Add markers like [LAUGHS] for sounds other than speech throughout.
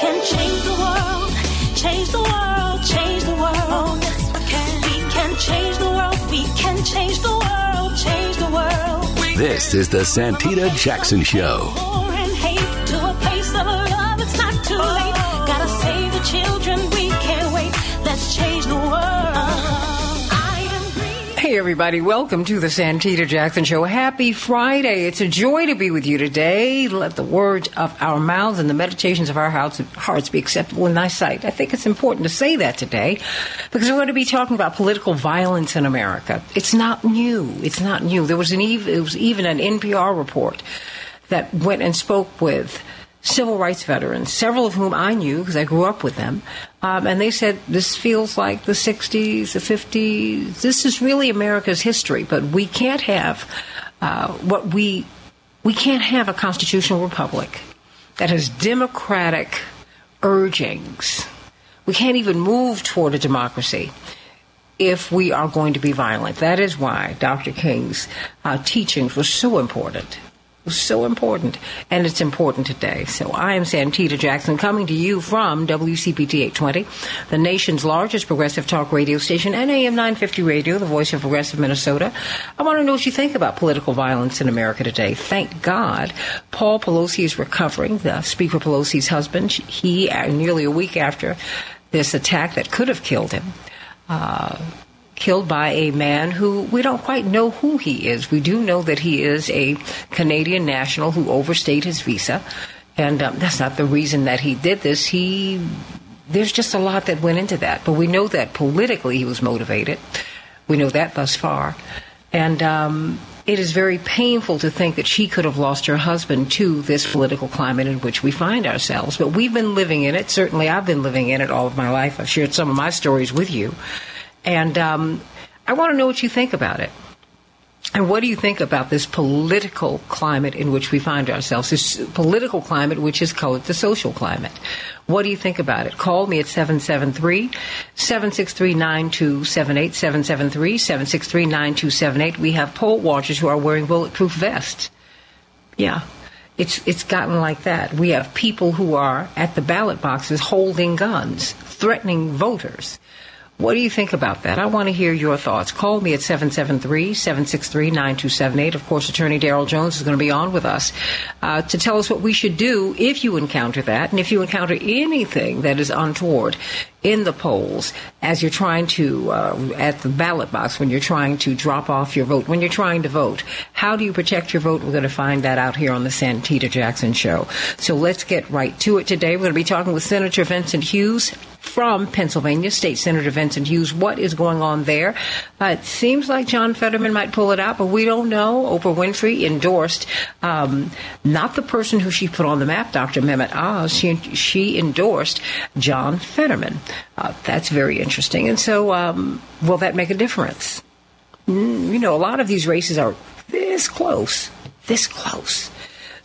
can change the world, change the world, change the world. Yes, we can. We can change the world. We can change the world, change the world. This is the Santita Jackson Show. Hey, everybody, welcome to the Santita Jackson Show. Happy Friday. It's a joy to be with you today. Let the words of our mouths and the meditations of our hearts, be acceptable in thy sight. I think it's important to say that today because we're going to be talking about political violence in America. It's not new. It's not new. There was an it was even an NPR report that went and spoke with civil rights veterans, several of whom I knew because I grew up with them. Um, and they said this feels like the 60s, the 50s. This is really America's history, but we can't have uh, what we we can't have a constitutional republic that has democratic urgings. We can't even move toward a democracy if we are going to be violent. That is why Dr. King's uh, teachings were so important. So important, and it's important today. So I am Santita Jackson, coming to you from WCPT 820, the nation's largest progressive talk radio station, and AM 950 Radio, the voice of progressive Minnesota. I want to know what you think about political violence in America today. Thank God, Paul Pelosi is recovering. The Speaker Pelosi's husband. He, uh, nearly a week after this attack that could have killed him. Uh, killed by a man who we don't quite know who he is. We do know that he is a Canadian national who overstayed his visa, and um, that's not the reason that he did this. He there's just a lot that went into that, but we know that politically he was motivated. We know that thus far, and. Um, it is very painful to think that she could have lost her husband to this political climate in which we find ourselves. But we've been living in it. Certainly, I've been living in it all of my life. I've shared some of my stories with you. And um, I want to know what you think about it. And what do you think about this political climate in which we find ourselves? This political climate which is called the social climate. What do you think about it? Call me at 773 763 9278. 773 763 9278. We have poll watchers who are wearing bulletproof vests. Yeah. It's, it's gotten like that. We have people who are at the ballot boxes holding guns, threatening voters. What do you think about that? I want to hear your thoughts. Call me at 773-763-9278. Of course, Attorney Daryl Jones is going to be on with us uh, to tell us what we should do if you encounter that and if you encounter anything that is untoward in the polls as you're trying to, uh, at the ballot box, when you're trying to drop off your vote, when you're trying to vote. How do you protect your vote? We're going to find that out here on the Santita Jackson Show. So let's get right to it today. We're going to be talking with Senator Vincent Hughes from Pennsylvania, State Senator Vincent Hughes. What is going on there? Uh, it seems like John Fetterman might pull it out, but we don't know. Oprah Winfrey endorsed um, not the person who she put on the map, Dr. Mehmet Oz. She, she endorsed John Fetterman. Uh, that's very interesting. And so, um, will that make a difference? Mm, you know, a lot of these races are this close, this close.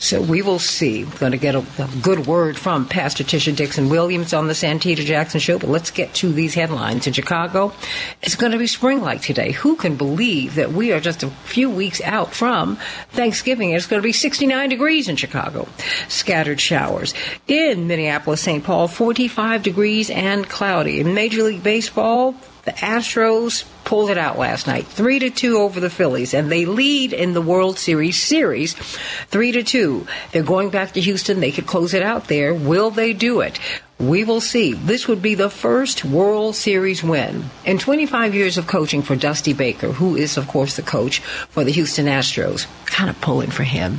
So we will see. We're going to get a, a good word from Pastor Tisha Dixon Williams on the Santita Jackson Show. But let's get to these headlines. In Chicago, it's going to be spring like today. Who can believe that we are just a few weeks out from Thanksgiving? It's going to be 69 degrees in Chicago. Scattered showers. In Minneapolis, St. Paul, 45 degrees and cloudy. In Major League Baseball, the Astros pulled it out last night, three to two over the Phillies, and they lead in the World Series series, three to two. They're going back to Houston. They could close it out there. Will they do it? We will see. This would be the first World Series win in 25 years of coaching for Dusty Baker, who is, of course, the coach for the Houston Astros. Kind of pulling for him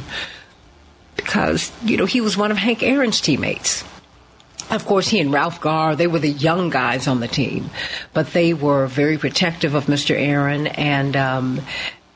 because, you know, he was one of Hank Aaron's teammates. Of course, he and Ralph Garr, they were the young guys on the team, but they were very protective of Mr. Aaron and, um,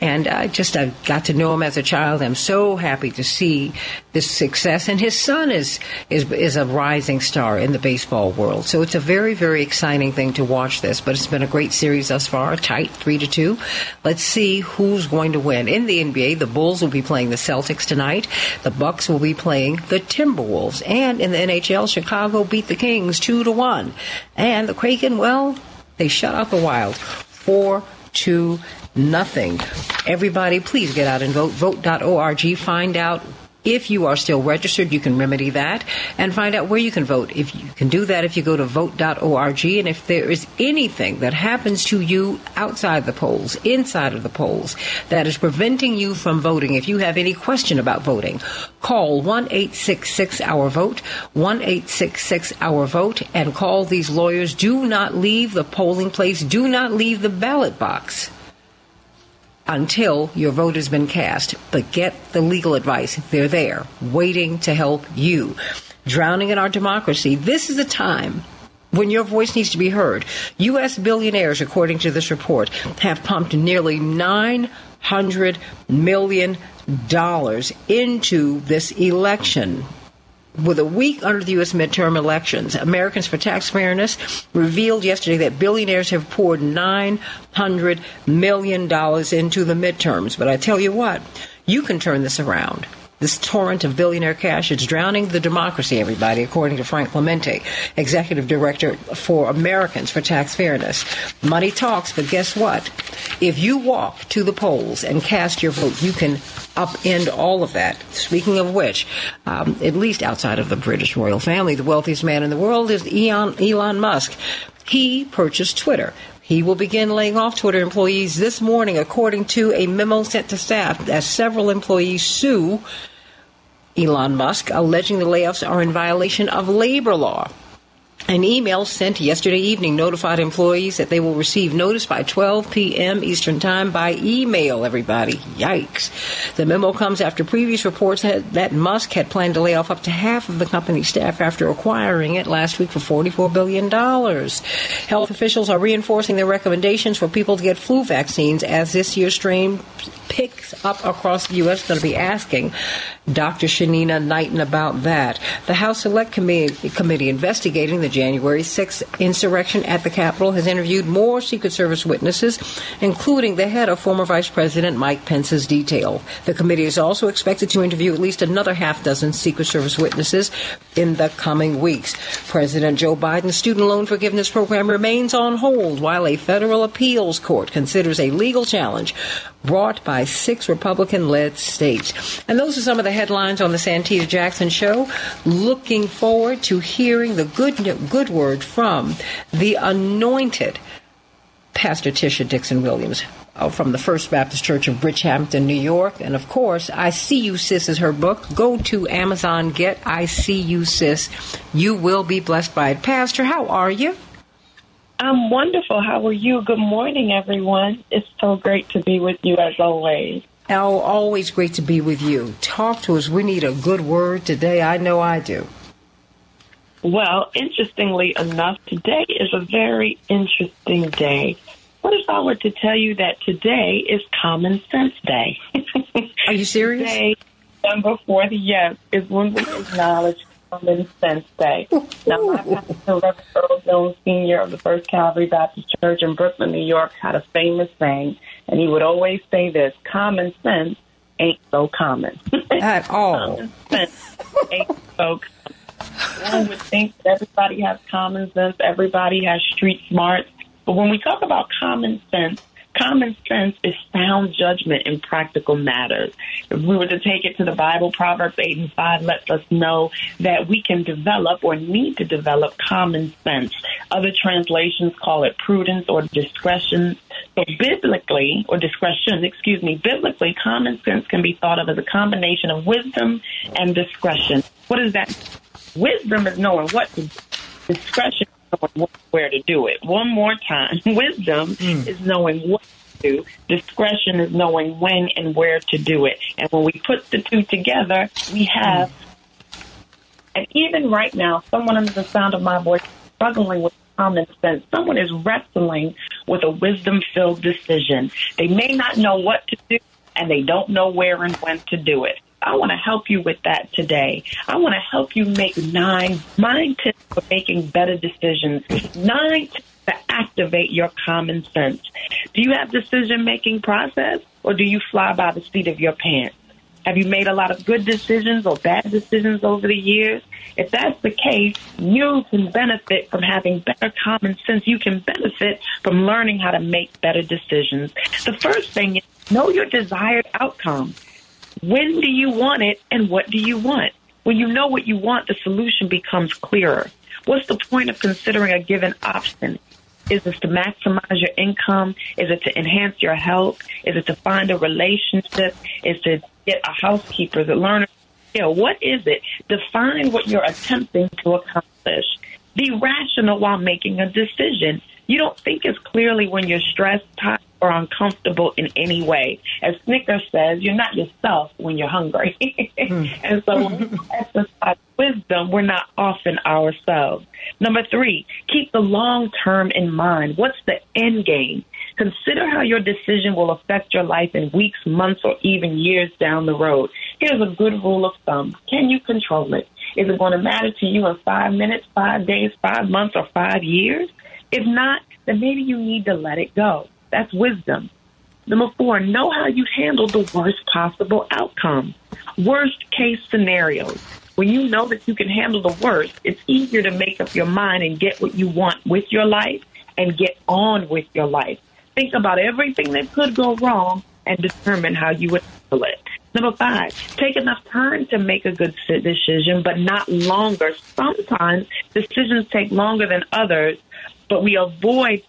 and I just I got to know him as a child. I'm so happy to see this success, and his son is is is a rising star in the baseball world. So it's a very very exciting thing to watch this. But it's been a great series thus far, tight three to two. Let's see who's going to win in the NBA. The Bulls will be playing the Celtics tonight. The Bucks will be playing the Timberwolves, and in the NHL, Chicago beat the Kings two to one, and the Kraken well they shut out the Wild four to nothing. Everybody, please get out and vote. Vote.org. Find out If you are still registered, you can remedy that and find out where you can vote. If you can do that if you go to vote.org and if there is anything that happens to you outside the polls, inside of the polls that is preventing you from voting, if you have any question about voting, call 1-866 our vote, 1-866 our vote and call these lawyers. Do not leave the polling place. Do not leave the ballot box until your vote has been cast. But get the legal advice. They're there, waiting to help you. Drowning in our democracy, this is a time when your voice needs to be heard. U.S. billionaires, according to this report, have pumped nearly $900 million into this election with a week under the U.S. midterm elections, Americans for Tax Fairness revealed yesterday that billionaires have poured $900 million into the midterms. But I tell you what, you can turn this around. This torrent of billionaire cash is drowning the democracy, everybody, according to Frank Clemente, Executive Director for Americans for Tax Fairness. Money talks, but guess what? If you walk to the polls and cast your vote, you can upend all of that. Speaking of which, um, at least outside of the British royal family, the wealthiest man in the world is Elon, Elon Musk. He purchased Twitter. He will begin laying off Twitter employees this morning, according to a memo sent to staff, as several employees sue Elon Musk, alleging the layoffs are in violation of labor law. An email sent yesterday evening notified employees that they will receive notice by 12 p.m. Eastern Time by email, everybody. Yikes. The memo comes after previous reports that, Musk had planned to lay off up to half of the company's staff after acquiring it last week for $44 billion. Health officials are reinforcing their recommendations for people to get flu vaccines as this year's strain picks up across the U.S. Going to be asking Dr. Shanina Knighton about that. The House Select Committee, committee investigating the January 6th insurrection at the Capitol has interviewed more Secret Service witnesses, including the head of former Vice President Mike Pence's detail. The committee is also expected to interview at least another half dozen Secret Service witnesses in the coming weeks. President Joe Biden's student loan forgiveness program remains on hold while a federal appeals court considers a legal challenge brought by six Republican led states. And those are some of the headlines on the Santita Jackson Show. Looking forward to hearing the good, good word from the anointed Pastor Tisha Dixon Williams uh, from the First Baptist Church of Bridgehampton, New York. And of course, I See You Sis is her book. Go to Amazon, get I See You Sis. You will be blessed by it. Pastor, how are you? I'm wonderful. How are you? Good morning, everyone. It's so great to be with you as always. Oh, always great to be with you. Talk to us. We need a good word today. I know I do. Well, interestingly enough, today is a very interesting day. What if I were to tell you that today is Common Sense Day? Are you serious? [LAUGHS] Today, number four, yes, is when we acknowledge Common Sense Day. now, my pastor, Reverend Earl Jones Sr. of the First Calvary Baptist Church in Brooklyn, New York, had a famous saying, and he would always say this, common sense ain't so common. [LAUGHS] At all. common sense ain't so common. One would think that everybody has common sense, everybody has street smarts, but when we talk about common sense, Common sense is sound judgment in practical matters. If we were to take it to the Bible, Proverbs 8 and 5 lets us know that we can develop or need to develop common sense. Other translations call it prudence or discretion. So biblically, or discretion, excuse me, biblically, common sense can be thought of as a combination of wisdom and discretion. What is that? Wisdom is knowing what to do. Discretion knowing where to do it. One more time. [LAUGHS] Wisdom mm. is knowing what to do. Discretion is knowing when and where to do it. And when we put the two together, we have, mm. and even right now, someone under the sound of my voice struggling with common sense. Someone is wrestling with a wisdom filled decision. They may not know what to do and they don't know where and when to do it. I want to help you with that today. I want to help you make nine, nine tips for making better decisions, nine tips to activate your common sense. Do you have decision making process or do you fly by the seat of your pants? Have you made a lot of good decisions or bad decisions over the years? If that's the case, you can benefit from having better common sense. You can benefit from learning how to make better decisions. The first thing is know your desired outcome. When do you want it and what do you want? When you know what you want, the solution becomes clearer. What's the point of considering a given option? Is this to maximize your income? Is it to enhance your health? Is it to find a relationship? Is it to get a housekeeper, the learner? You know, what is it? Define what you're attempting to accomplish. Be rational while making a decision. You don't think as clearly when you're stressed, tired, or uncomfortable in any way. As Snicker says, you're not yourself when you're hungry. [LAUGHS] Hmm. and so when we [LAUGHS] exercise wisdom, we're not often ourselves. Number three, keep the long term in mind. What's the end game? Consider how your decision will affect your life in weeks, months, or even years down the road. Here's a good rule of thumb. Can you control it? Is it going to matter to you in five minutes, five days, five months, or five years? If not, then maybe you need to let it go. That's wisdom. Number four, know how you handle the worst possible outcome. Worst case scenarios. When you know that you can handle the worst, it's easier to make up your mind and get what you want with your life and get on with your life. Think about everything that could go wrong and determine how you would handle it. Number five, take enough time to make a good decision, but not longer. Sometimes decisions take longer than others, but we avoid,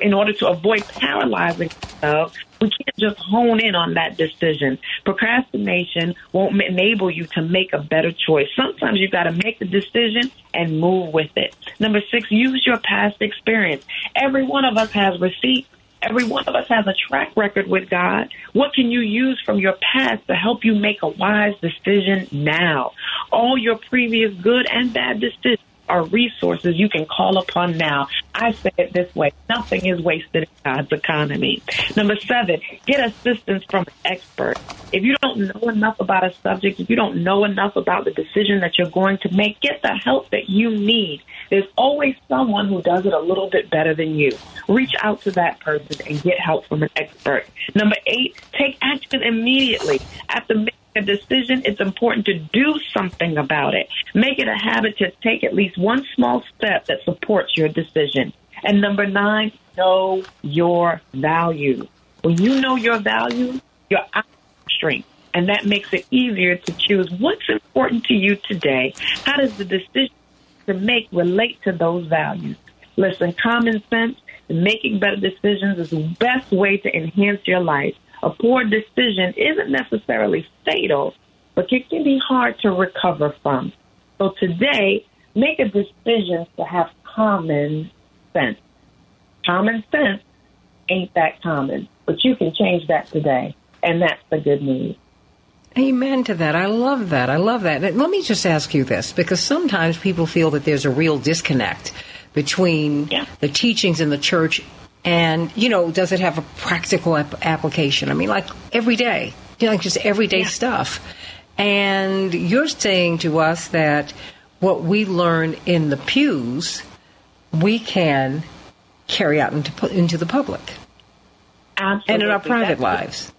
in order to avoid paralyzing ourselves, we can't just hone in on that decision. Procrastination won't enable you to make a better choice. Sometimes you've got to make the decision and move with it. Number six, use your past experience. Every one of us has receipts. Every one of us has a track record with God. What can you use from your past to help you make a wise decision now? All your previous good and bad decisions are resources you can call upon now. I say it this way nothing is wasted in God's economy. Number seven, get assistance from an expert. If you don't know enough about a subject, if you don't know enough about the decision that you're going to make, get the help that you need. There's always someone who does it a little bit better than you. Reach out to that person and get help from an expert. Number eight, take action immediately. After making a decision, it's important to do something about it. Make it a habit to take at least one small step that supports your decision. And number nine, know your value. When you know your value, of strength. And that makes it easier to choose what's important to you today. How does the decision to make relate to those values? Listen, common sense making better decisions is the best way to enhance your life a poor decision isn't necessarily fatal, but it can be hard to recover from. So today, make a decision to have common sense. Common sense ain't that common, but you can change that today, and that's the good news. Amen to that. I love that. I love that. Let me just ask you this because sometimes people feel that there's a real disconnect between Yeah. the teachings in the church and, you know, does it have a practical ap- application? I mean, like every day, you know, like just everyday Yeah. stuff. And you're saying to us that what we learn in the pews, we can carry out into, into the public Absolutely. and in our private That's- lives.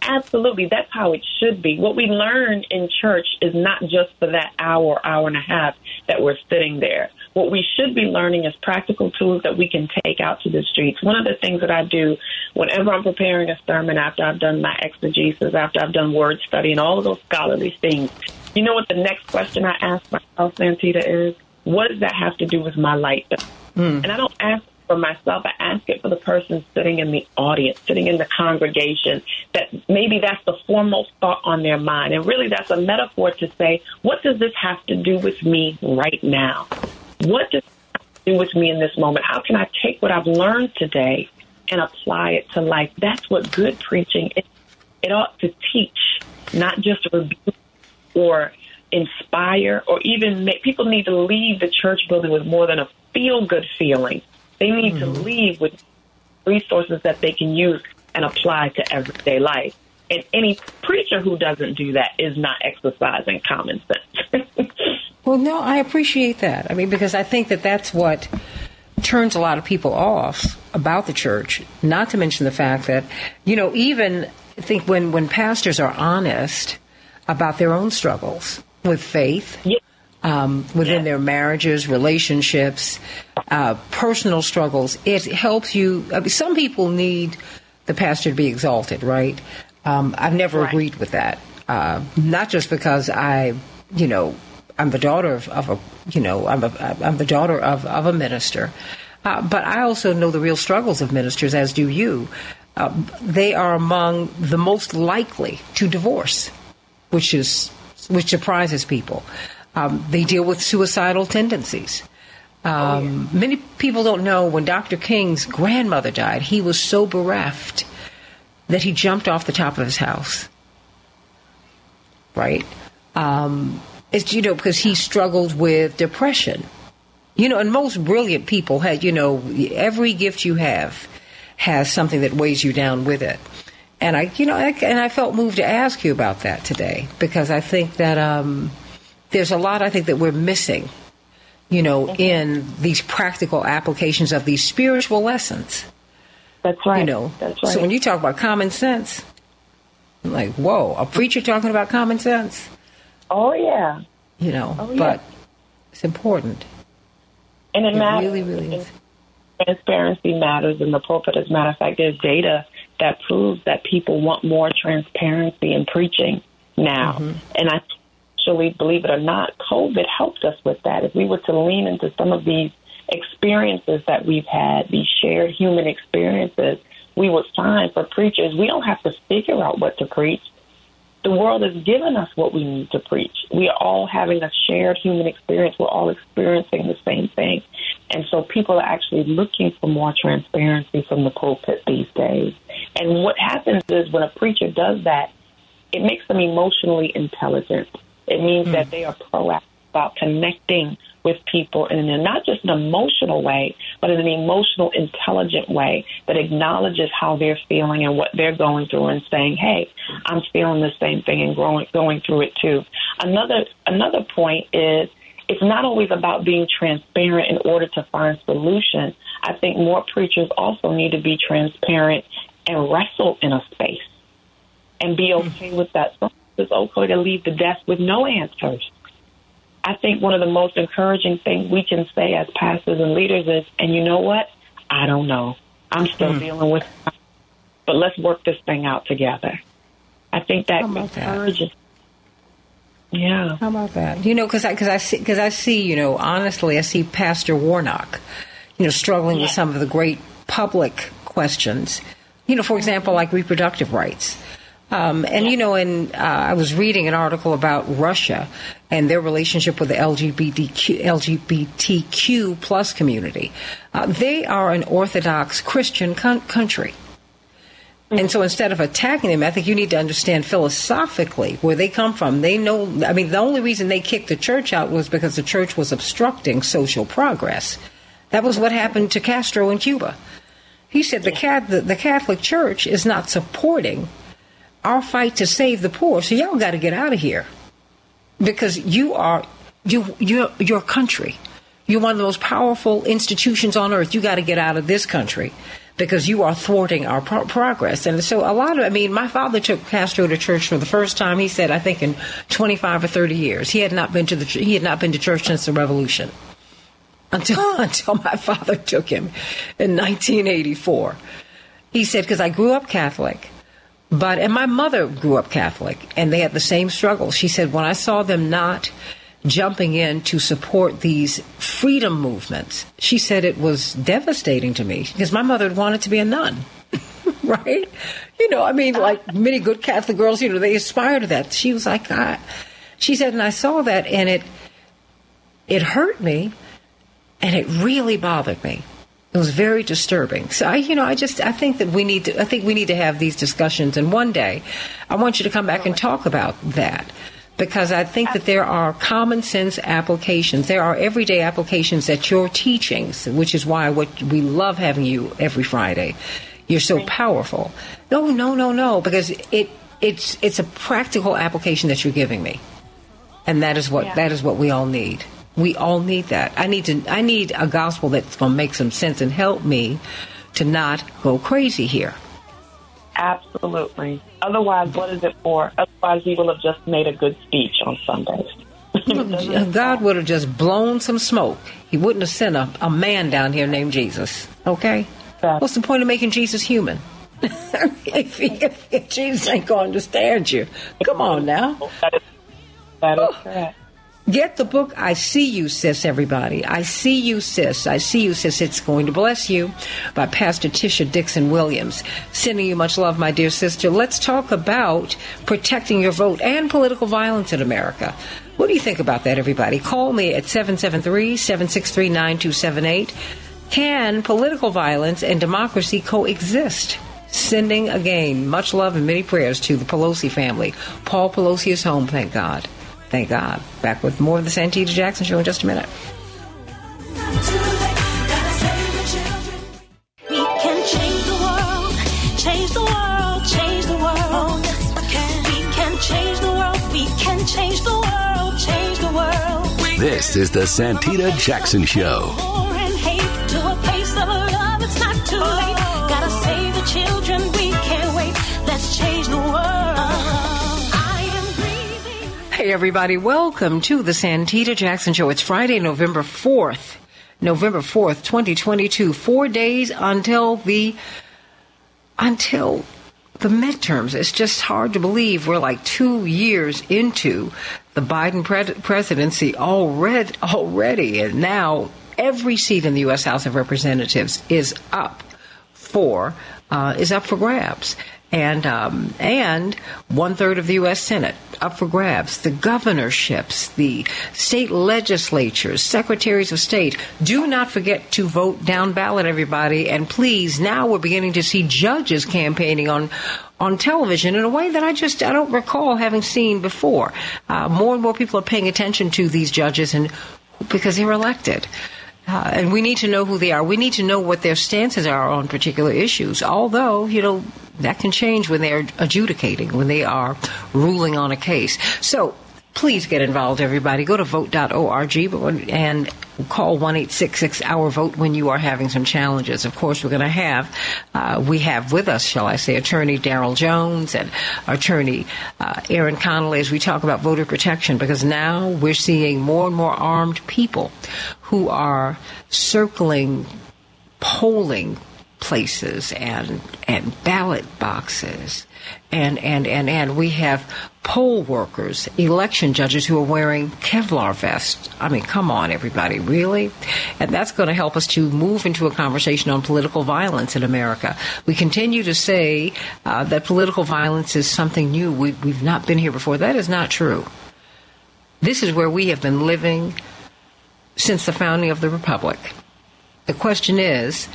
Absolutely. That's how it should be. What we learn in church is not just for that hour, hour and a half that we're sitting there. What we should be learning is practical tools that we can take out to the streets. One of the things that I do whenever I'm preparing a sermon, after I've done my exegesis, after I've done word study and all of those scholarly things, you know what the next question I ask myself, Santita, is? What does that have to do with my life? Hmm. And I don't ask for myself, I ask it for the person sitting in the audience, sitting in the congregation, that maybe that's the foremost thought on their mind. And really, that's a metaphor to say, what does this have to do with me right now? What does it do with me in this moment? How can I take what I've learned today and apply it to life? That's what good preaching is. It ought to teach, not just rebuke or inspire or even make people need to leave the church building with more than a feel good feeling. They need to mm-hmm. leave with resources that they can use and apply to everyday life. And any preacher who doesn't do that is not exercising common sense. [LAUGHS] Well, no, I appreciate that. I mean, because I think that that's what turns a lot of people off about the church. Not to mention the fact that, you know, even I think when when pastors are honest about their own struggles with faith, Yeah. um, within Yeah. their marriages, relationships, uh, personal struggles, it helps you. I mean, some people need the pastor to be exalted, right? Um, I've never Right. agreed with that. Uh, not just because I, you know, I'm the daughter of, of a, you know, I'm, a, I'm the daughter of, of a minister, uh, but I also know the real struggles of ministers, as do you. Uh, they are among the most likely to divorce, which is which surprises people. Um, they deal with suicidal tendencies. Um, Many people don't know when Dr. King's grandmother died, he was so bereft that he jumped off the top of his house. Right? Um, it's, you know, because he struggled with depression. You know, and most brilliant people had, you know, every gift you have has something that weighs you down with it. And I, you know, I, and I felt moved to ask you about that today because I think that um, there's a lot I think that we're missing, you know, in these practical applications of these spiritual lessons. That's right. You know, That's right. so when you talk about common sense, I'm like, whoa, a preacher talking about common sense, oh yeah, you know, Oh, yeah. but it's important. and it, It matters. really, really is. Transparency matters in the pulpit. As a matter of fact, there's data that proves that people want more transparency in preaching now, Mm-hmm. and I actually, believe it or not, COVID helped us with that. If we were to lean into some of these experiences that we've had, these shared human experiences, we would find for preachers, we don't have to figure out what to preach. The world has given us what we need to preach. We are all having a shared human experience. We're all experiencing the same thing. And so people are actually looking for more transparency from the pulpit these days. And what happens is when a preacher does that, it makes them emotionally intelligent. It means that hmm. they are proactive about connecting with people in a, not just an emotional way, but in an emotional, intelligent way that acknowledges how they're feeling and what they're going through and saying, hey, I'm feeling the same thing and growing, going through it too. Another, another point is it's not always about being transparent in order to find solution. I think more preachers also need to be transparent and wrestle in a space and be okay with that. Sometimes It's okay oh, to leave the desk with no answers. I think one of the most encouraging things we can say as pastors and leaders is, and you know what? I don't know. I'm still hmm. dealing with it, but let's work this thing out together. I think that about that? encourages. Yeah. How about that? You know, because I, cause I, see, cause I see, you know, honestly, I see Pastor Warnock, you know, struggling with some of the great public questions. You know, for example, like reproductive rights. Um, and, you know, and uh, I was reading an article about Russia and their relationship with the LGBTQ, LGBTQ plus community. Uh, they are an Orthodox Christian con- country. And so instead of attacking them, I think you need to understand philosophically where they come from. They know, I mean, the only reason they kicked the church out was because the church was obstructing social progress. That was what happened to Castro in Cuba. He said the, the, the Catholic Church is not supporting our fight to save the poor, so y'all got to get out of here because you are you you're your country. You're one of the most powerful institutions on earth. You got to get out of this country because you are thwarting our pro- progress. And so a lot of I mean, my father took Castro to church for the first time. He said, I think in 25 or 30 years, he had not been to the he had not been to church since the revolution until [LAUGHS] until my father took him in 1984. He said because I grew up Catholic. But and my mother grew up Catholic, and they had the same struggle. She said when I saw them not jumping in to support these freedom movements, she said it was devastating to me because my mother wanted to be a nun, [LAUGHS] right? You know, I mean, like many good Catholic girls, you know, they aspire to that. She was like, I, she said, and I saw that, and it it hurt me, and it really bothered me. It was very disturbing. So I, you know, I just I think that we need to I think we need to have these discussions and one day I want you to come back and talk about that because I think that there are common sense applications. There are everyday applications that your teachings, which is why what we love having you every Friday. You're so powerful. No, no, no, no, because it it's it's a practical application that you're giving me. And that is what Yeah. that is what we all need. We all need that. I need to I need a gospel that's going to make some sense and help me to not go crazy here. Absolutely. Otherwise, what is it for? Otherwise, we will have just made a good speech on Sundays. [LAUGHS] God would have just blown some smoke. He wouldn't have sent a, a man down here named Jesus. Okay? What's the point of making Jesus human? [LAUGHS] if, if, if Jesus ain't going to understand you. Come on now. That is, that is oh. correct. Get the book, I See You, Sis, everybody. I See You, Sis. I See You, Sis. It's going to bless you by Pastor Tisha Dixon Williams. Sending you much love, my dear sister. Let's talk about protecting your vote and political violence in America. What do you think about that, everybody? Call me at 773 763 9278. Can political violence and democracy coexist? Sending again much love and many prayers to the Pelosi family. Paul Pelosi is home, thank God. Thank God. Back with more of the Santita Jackson Show in just a minute. We can change the world, change Everybody. Welcome to the Santita Jackson Show. It's Friday, November 4th. November 4th, 2022. Four days until the, until the midterms. It's just hard to believe we're like two years into the Biden pre- presidency already, already. And now every seat in the U.S. House of Representatives is up for, uh, is up for grabs. And um, and one third of the U.S. Senate up for grabs. The governorships, the state legislatures, secretaries of state. Do not forget to vote down ballot, everybody. And please, now we're beginning to see judges campaigning on on television in a way that I just I don't recall having seen before. Uh, more and more people are paying attention to these judges and because they're elected. Uh, and we need to know who they are. We need to know what their stances are on particular issues. Although, you know, that can change when they're adjudicating, when they are ruling on a case. So please get involved, everybody. Go to vote.org and call 1 our vote when you are having some challenges. Of course, we're going to have, uh, we have with us, shall I say, attorney Daryl Jones and attorney uh, Aaron Connolly as we talk about voter protection because now we're seeing more and more armed people who are circling polling places and and ballot boxes. And and and and we have poll workers election judges who are wearing kevlar vests. I mean come on everybody really? And that's going to help us to move into a conversation on political violence in america. We continue to say uh, that political violence is something new. We, we've not been here before. That is not true. This is where we have been living since the founding of the republic. The question is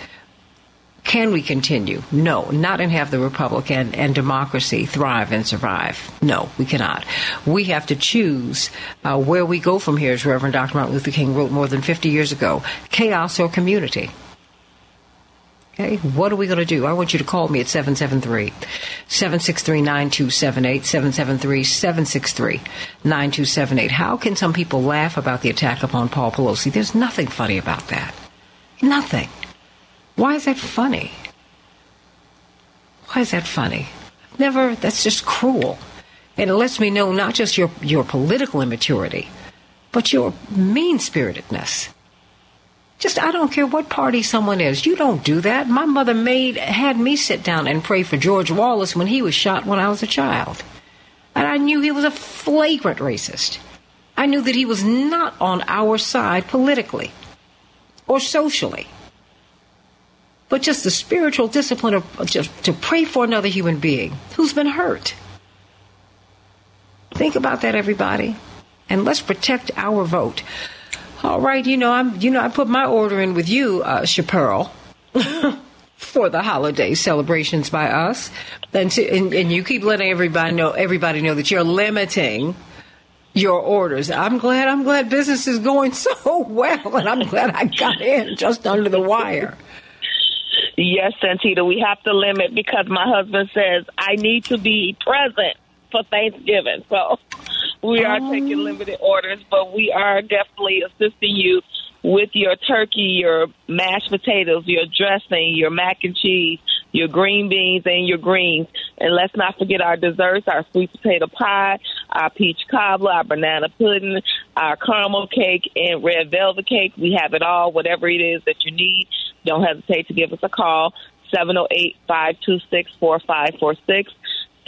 can we continue? No, not and have the republic and, and democracy thrive and survive. No, we cannot. We have to choose uh, where we go from here, as Reverend Dr. Martin Luther King wrote more than 50 years ago chaos or community. Okay, what are we going to do? I want you to call me at 773 763 9278, 773 763 9278. How can some people laugh about the attack upon Paul Pelosi? There's nothing funny about that. Nothing. Why is that funny? Why is that funny? Never, that's just cruel. And it lets me know not just your, your political immaturity, but your mean spiritedness. Just, I don't care what party someone is. You don't do that. My mother made, had me sit down and pray for George Wallace when he was shot when I was a child. And I knew he was a flagrant racist. I knew that he was not on our side politically or socially but just the spiritual discipline of just to pray for another human being who's been hurt. Think about that, everybody, and let's protect our vote. All right, you know I'm, you know I put my order in with you, uh, [LAUGHS] for the holiday celebrations by us, and, to, and and you keep letting everybody know everybody know that you're limiting your orders. I'm glad I'm glad business is going [LAUGHS] so well, and I'm glad I got in just under the wire. Yes, Santita, we have to limit because my husband says I need to be present for Thanksgiving. So we are taking oh. limited orders, but we are definitely assisting you with your turkey, your mashed potatoes, your dressing, your mac and cheese, your green beans, and your greens. And let's not forget our desserts, our sweet potato pie, our peach cobbler, our banana pudding, our caramel cake, and red velvet cake. We have it all, whatever it is that you need. Don't hesitate to give us a call. 708 526 4546.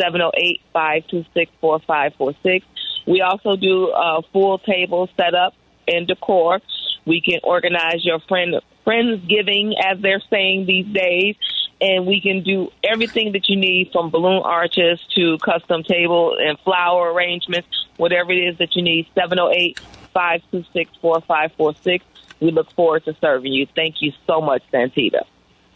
708 526 4546. We also do a full table setup and decor. We can organize your friend friendsgiving, as they're saying these days, and we can do everything that you need from balloon arches to custom table and flower arrangements, whatever it is that you need. 708 526 4546. We look forward to serving you. Thank you so much, Santita.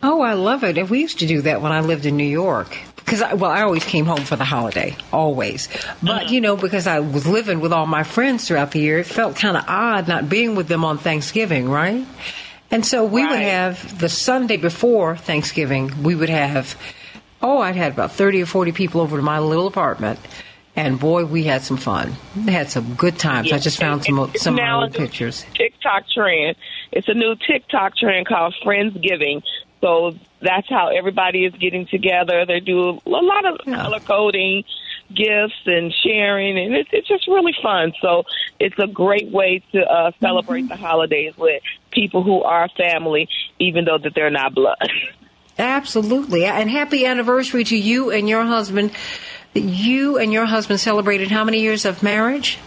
Oh, I love it. And we used to do that when I lived in New York. Because, I, well, I always came home for the holiday, always. But, you know, because I was living with all my friends throughout the year, it felt kind of odd not being with them on Thanksgiving, right? And so we would have the Sunday before Thanksgiving, we would have, oh, I'd had about 30 or 40 people over to my little apartment. And boy, we had some fun. We had some good times. I just found some, It's some of my now old pictures. TikTok trend. It's a new TikTok trend called Friendsgiving. So that's how everybody is getting together. They do a lot of Yeah. color coding, gifts, and sharing, and it's, it's just really fun. So it's a great way to uh, celebrate Mm-hmm. the holidays with people who are family, even though that they're not blood. Absolutely. And happy anniversary to you and your husband. You and your husband celebrated how many years of marriage?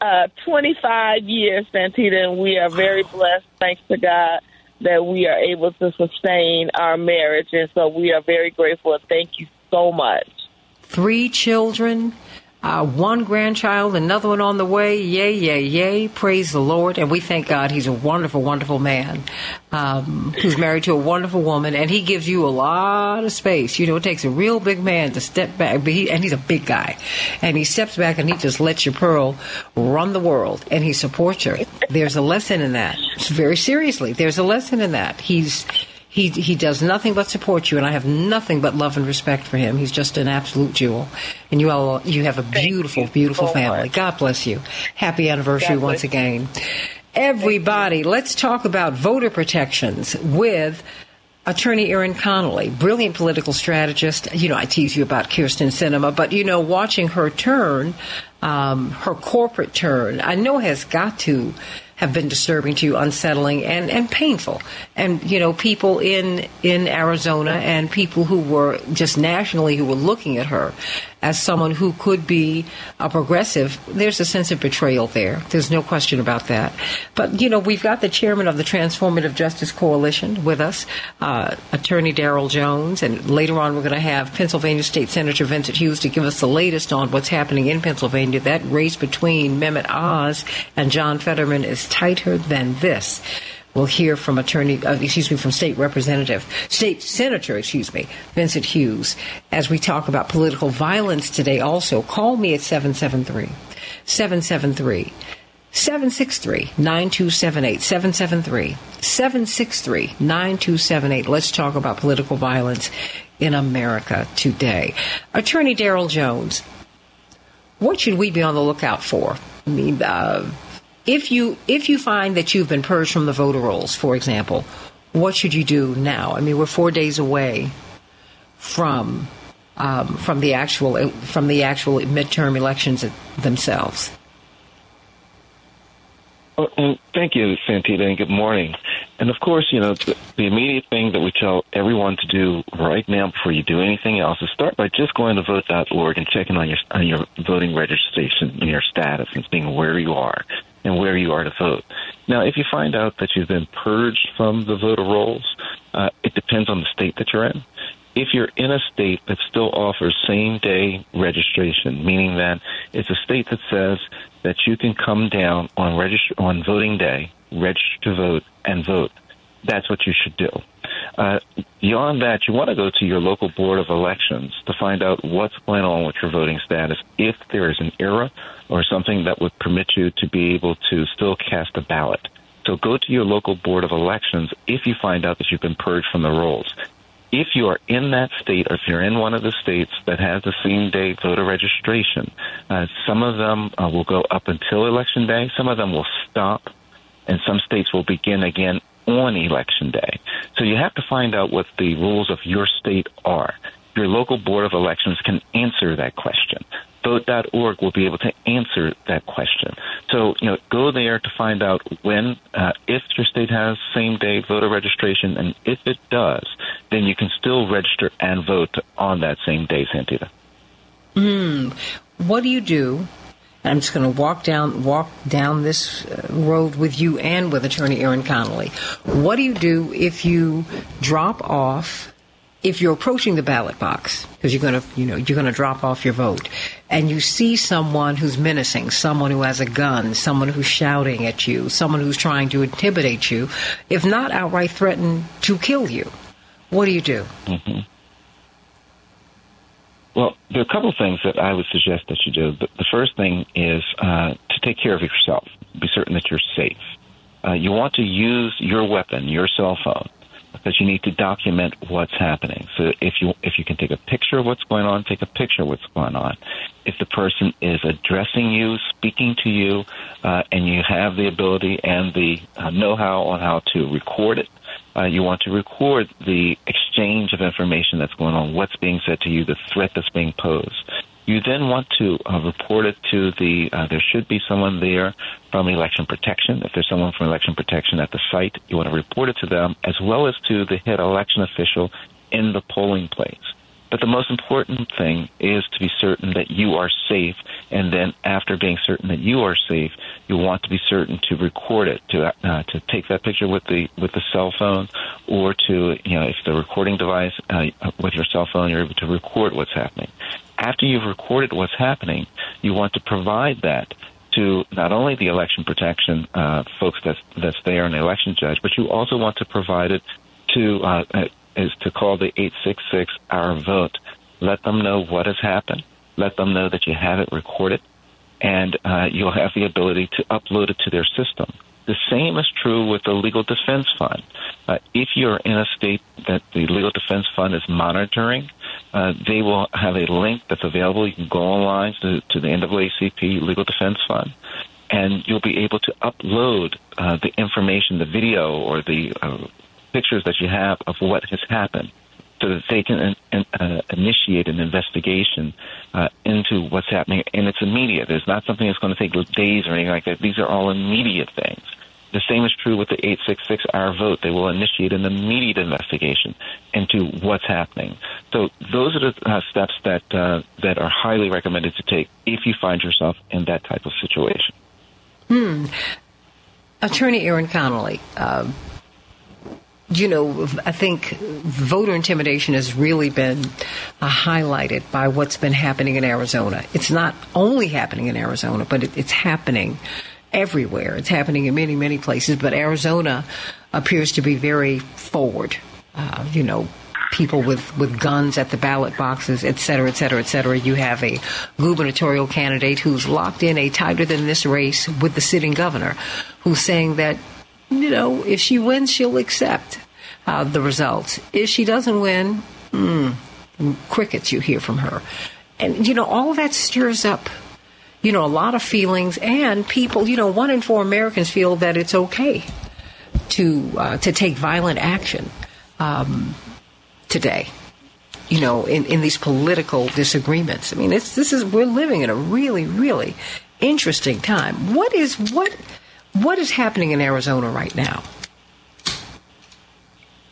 uh, 25 years, Santita, and we are very blessed, thanks to God, that we are able to sustain our marriage. And so we are very grateful. Thank you so much. Three children, uh, one grandchild, another one on the way. Yay, yay, yay. Praise the Lord. And we thank God he's a wonderful, wonderful man um, who's married to a wonderful woman. And he gives you a lot of space. You know, it takes a real big man to step back. He, and he's a big guy. And he steps back and he just lets your pearl run the world. And he supports her. There's a lesson in that. Very seriously, there's a lesson in that. He's. He, he does nothing but support you, and I have nothing but love and respect for him. He's just an absolute jewel, and you all you have a beautiful, beautiful family. God bless you. Happy anniversary once again, everybody. Let's talk about voter protections with. Attorney Erin Connolly, brilliant political strategist. You know, I tease you about Kyrsten Sinema, but you know, watching her turn, um, her corporate turn, I know has got to have been disturbing to you, unsettling and, and painful. And, you know, people in, in Arizona and people who were just nationally who were looking at her as someone who could be a progressive, there's a sense of betrayal there. There's no question about that. But, you know, we've got the chairman of the Transformative Justice Coalition with us, uh, Attorney Daryl Jones, and later on we're going to have Pennsylvania State Senator Vincent Hughes to give us the latest on what's happening in Pennsylvania. That race between Mehmet Oz and John Fetterman is tighter than this. We'll hear from attorney, uh, excuse me, from state representative, state senator, excuse me, Vincent Hughes, as we talk about political violence today. Also, call me at 773 773 763 9278. 773 763 9278. Let's talk about political violence in America today. Attorney Daryl Jones, what should we be on the lookout for? I mean, uh, if you if you find that you've been purged from the voter rolls, for example, what should you do now? I mean, we're four days away from um, from the actual from the actual midterm elections themselves. Well, thank you, Santita, and good morning. And of course, you know, the, the immediate thing that we tell everyone to do right now before you do anything else is start by just going to vote.org and checking on your on your voting registration and your status and seeing where you are and where you are to vote. Now, if you find out that you've been purged from the voter rolls, uh, it depends on the state that you're in. If you're in a state that still offers same day registration, meaning that it's a state that says that you can come down on register on voting day, register to vote, and vote, that's what you should do. Uh, beyond that, you want to go to your local board of elections to find out what's going on with your voting status. If there is an error or something that would permit you to be able to still cast a ballot. So go to your local board of elections if you find out that you've been purged from the rolls. If you are in that state, or if you're in one of the states that has the same day voter registration, uh, some of them uh, will go up until election day. Some of them will stop, and some states will begin again on election day. So you have to find out what the rules of your state are. Your local board of elections can answer that question. Vote.org will be able to answer that question. So, you know, go there to find out when, uh, if your state has same day voter registration, and if it does, then you can still register and vote on that same day, Santita. Hmm. What do you do? I'm just going to walk down walk down this uh, road with you and with Attorney Aaron Connolly. What do you do if you drop off? If you're approaching the ballot box because you're going to, you know, you're going to drop off your vote, and you see someone who's menacing, someone who has a gun, someone who's shouting at you, someone who's trying to intimidate you, if not outright threaten to kill you, what do you do? Mm-hmm. Well, there are a couple of things that I would suggest that you do. The, first thing is uh, to take care of yourself. Be certain that you're safe. Uh, you want to use your weapon, your cell phone, because you need to document what's happening. So if you if you can take a picture of what's going on, take a picture of what's going on. If the person is addressing you, speaking to you, uh, and you have the ability and the uh, know-how on how to record it, uh, you want to record the exchange of information that's going on, what's being said to you, the threat that's being posed. You then want to uh, report it to the, uh, there should be someone there from election protection. If there's someone from election protection at the site, you want to report it to them as well as to the head election official in the polling place. But the most important thing is to be certain that you are safe, and then after being certain that you are safe, you want to be certain to record it, to uh, to take that picture with the with the cell phone, or to you know if the recording device uh, with your cell phone, you're able to record what's happening. After you've recorded what's happening, you want to provide that to not only the election protection uh, folks that's that's there and the election judge, but you also want to provide it to uh, is to call the 866 Our Vote. Let them know what has happened. Let them know that you have it recorded, and uh, you'll have the ability to upload it to their system. The same is true with the Legal Defense Fund. Uh, if you're in a state that the Legal Defense Fund is monitoring, uh, they will have a link that's available. You can go online to, to the NAACP Legal Defense Fund, and you'll be able to upload uh, the information, the video, or the uh, pictures that you have of what has happened so that they can uh, initiate an investigation uh, into what's happening. And it's immediate. It's not something that's going to take days or anything like that. These are all immediate things. The same is true with the 866 Our Vote. They will initiate an immediate investigation into what's happening. So those are the uh, steps that uh, that are highly recommended to take if you find yourself in that type of situation. Hmm. Attorney Aaron Connolly, uh, you know, I think voter intimidation has really been uh, highlighted by what's been happening in Arizona. It's not only happening in Arizona, but it, it's happening everywhere. It's happening in many, many places, but Arizona appears to be very forward. Uh, you know, people with, with guns at the ballot boxes, et cetera, et cetera, et cetera. You have a gubernatorial candidate who's locked in a tighter than this race with the sitting governor, who's saying that you know, if she wins, she'll accept uh, the results. If she doesn't win, mm, crickets you hear from her. And, you know, all that stirs up, you know, a lot of feelings and people, you know, one in four Americans feel that it's okay to, uh, to take violent action um, today you know, in, in these political disagreements. I mean, it's, this is, we're living in a really, really interesting time. What is, what, what is happening in Arizona right now?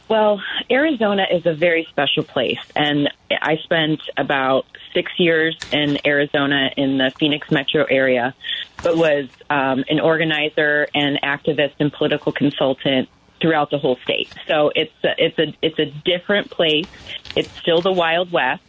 Well, Arizona is a very special place, and I spent about six years in Arizona in the Phoenix metro area, but was um, an organizer and activist and political consultant throughout the whole state. So it's a, it's a it's a different place. It's still the Wild West.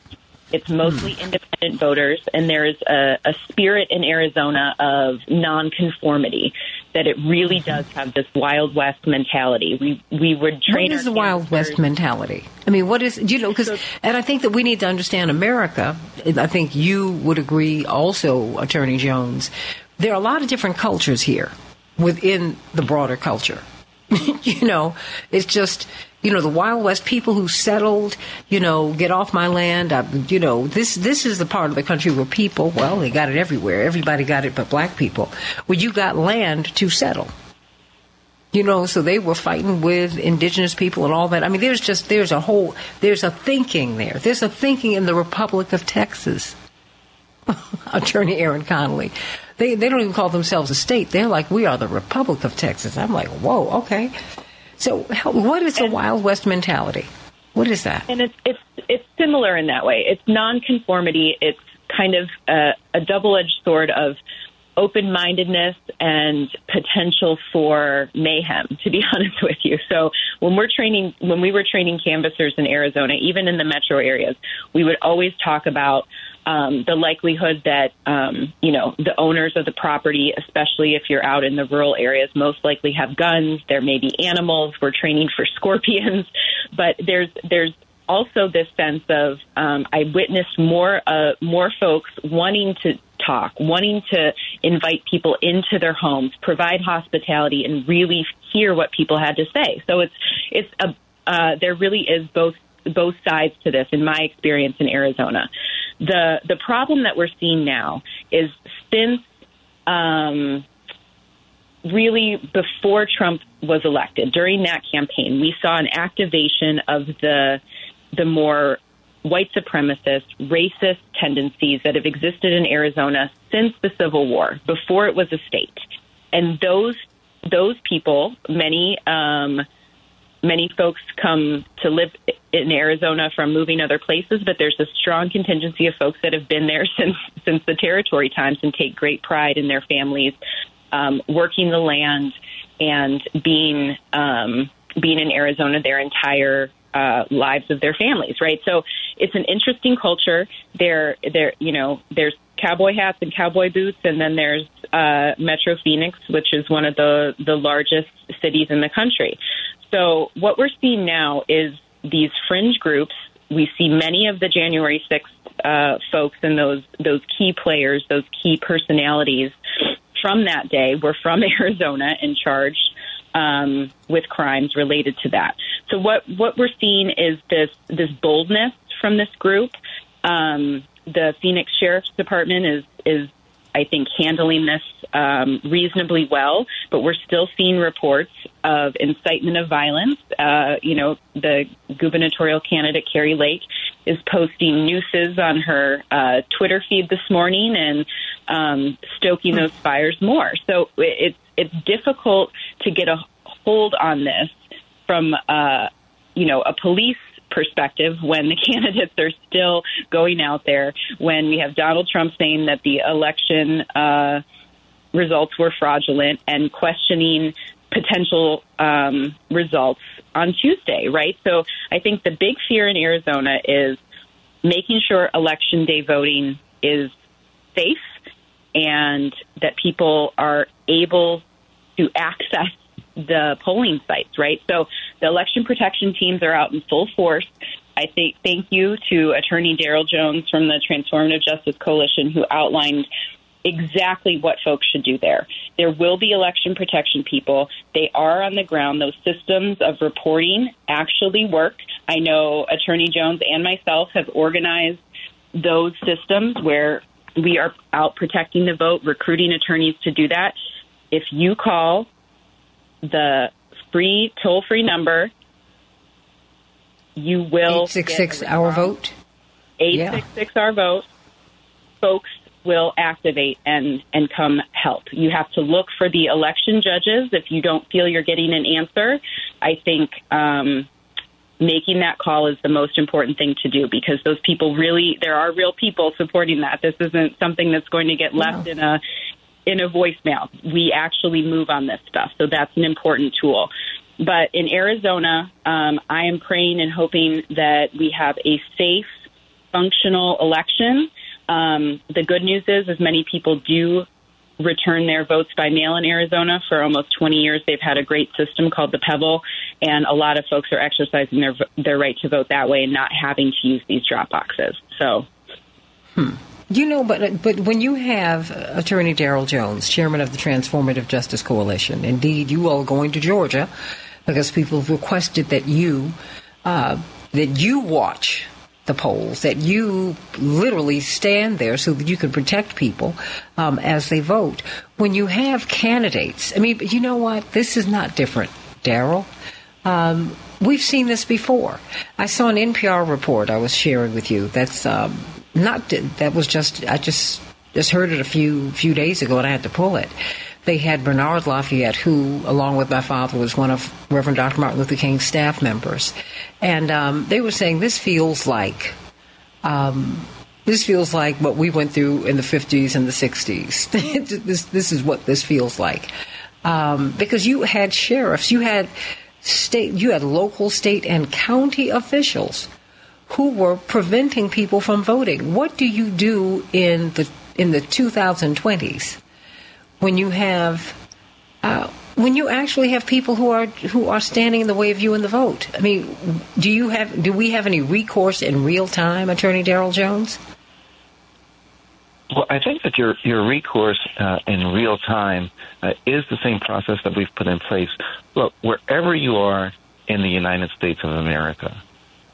It's mostly hmm. independent voters, and there's a, a spirit in Arizona of nonconformity that it really does have this Wild West mentality. We we would train. What is the Wild West mentality? I mean, what is you know? Because and I think that we need to understand America. I think you would agree, also, Attorney Jones. There are a lot of different cultures here within the broader culture. [LAUGHS] you know, it's just you know the Wild West people who settled. You know, get off my land. I, you know, this this is the part of the country where people, well, they got it everywhere. Everybody got it, but black people. Where you got land to settle. You know, so they were fighting with indigenous people and all that. I mean, there's just there's a whole there's a thinking there. There's a thinking in the Republic of Texas. [LAUGHS] Attorney Aaron Connolly. They they don't even call themselves a state. They're like we are the Republic of Texas. I'm like, whoa, okay. So, what is the Wild West mentality? What is that? And it's it's it's similar in that way. It's nonconformity. It's kind of a, a double-edged sword of open-mindedness and potential for mayhem to be [LAUGHS] honest with you so when we're training when we were training canvassers in arizona even in the metro areas we would always talk about um, the likelihood that um, you know the owners of the property, especially if you're out in the rural areas, most likely have guns. There may be animals. We're training for [LAUGHS] scorpions, but there's there's also this sense of um, I witnessed more uh, more folks wanting to talk, wanting to invite people into their homes, provide hospitality, and really hear what people had to say. So it's it's a uh, there really is both both sides to this in my experience in Arizona. The the problem that we're seeing now is since um, really before Trump was elected, during that campaign, we saw an activation of the the more white supremacist, racist tendencies that have existed in Arizona since the Civil War, before it was a state. And those those people, many um, many folks come to live in Arizona from moving other places, but there's a strong contingency of folks that have been there [LAUGHS] since since the territory times and take great pride in their families um, working the land and being um, being in Arizona their entire uh, lives of their families, right? So it's an interesting culture. There, there, you know, there's cowboy hats and cowboy boots, and then there's uh, Metro Phoenix, which is one of the the largest cities in the country. So what we're seeing now is these fringe groups. We see many of the January 6th uh, folks and those those key players, those key personalities from that day were from [LAUGHS] Arizona and charged um, with crimes related to that. So what what we're seeing is this this boldness from this group. Um, the Phoenix Sheriff's Department is is I think, handling this um, reasonably well, but we're still seeing reports of incitement of violence. Uh, you know, the gubernatorial candidate, Kari Lake, is posting nooses on her uh, Twitter feed this morning and um, stoking those fires more. So it's, it's difficult to get a hold on this from, uh, you know, a police perspective when the [LAUGHS] candidates are still going out there, when we have Donald Trump saying that the election uh, results were fraudulent and questioning potential um, results on Tuesday, right? So I think the big fear in Arizona is making sure election day voting is safe and that people are able to [LAUGHS] access the polling sites, right? So the election protection teams are out in full force. I think thank you to Attorney Daryl Jones from the Transformative Justice Coalition who outlined exactly what folks should do there. There will be election protection people. They are on the ground. Those systems of reporting actually work. I know Attorney Jones and myself have organized those systems where we are out protecting the vote, recruiting attorneys to do that. If you call the free toll free number. You will 866 our vote. 866 our vote. Folks will activate and and come help. You have to look for the election judges if you don't feel you're getting an answer. I think um, making that call is the most important thing to do because those people really there are real people supporting that. This isn't something that's going to get left no. in a in a voicemail. We actually move on this stuff. So that's an important tool. But in Arizona, um, I am praying and hoping that we have a safe, functional election. Um, the good news is, as many people do return their votes by mail in Arizona for almost 20 years. They've had a great system called the Pebble, and a lot of folks are exercising their their right to vote that way and not having to use these drop boxes. So. Hmm. You know, but but when you have Attorney Daryl Jones, chairman of the Transformative Justice Coalition, indeed, you are going to Georgia because people have requested that you uh, that you watch the polls, that you literally stand there so that you can protect people um, as they vote. When you have candidates, I mean, you know what? This is not different, Daryl. Um, we've seen this before. I saw an NPR report I was sharing with you. That's um, not that was just I just just heard it a few few days ago and I had to pull it. they had Bernard Lafayette, who, along with my father, was one of Reverend Dr. Martin Luther King's staff members. And um, they were saying this feels like. Um, this feels like what we went through in the 50s and the 60s. [LAUGHS] this, this is what this feels like. Um, because you had sheriffs, you had state, you had local, state, and county officials who were preventing people from voting. What do you do in the in the 2020s when you have uh, when you actually have people who are who are standing in the way of you in the vote? I mean, do you have do we have any recourse in real time, Attorney Daryl Jones? Well, I think that your your recourse uh, in real time uh, is the same process that we've put in place. Look, wherever you are in the United States of America,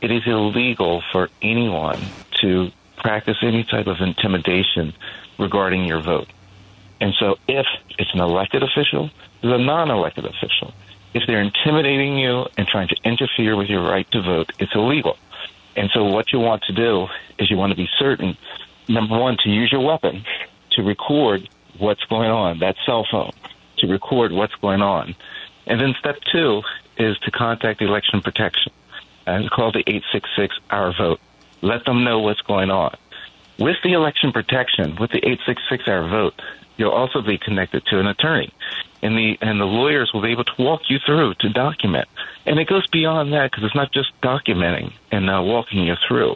it is illegal for anyone to practice any type of intimidation regarding your vote. And so, if it's an elected official, it's a non-elected official. If they're intimidating you and trying to interfere with your right to vote, it's illegal. And so, what you want to do is you want to be certain number one, to use your weapon to record what's going on, that cell phone, to record what's going on. And then step two is to contact election protection and call the 866 Our Vote. Let them know what's going on. With the election protection, with the 866 Our Vote, you'll also be connected to an attorney. And the, and the lawyers will be able to walk you through to document. And it goes beyond that because it's not just documenting and uh, walking you through.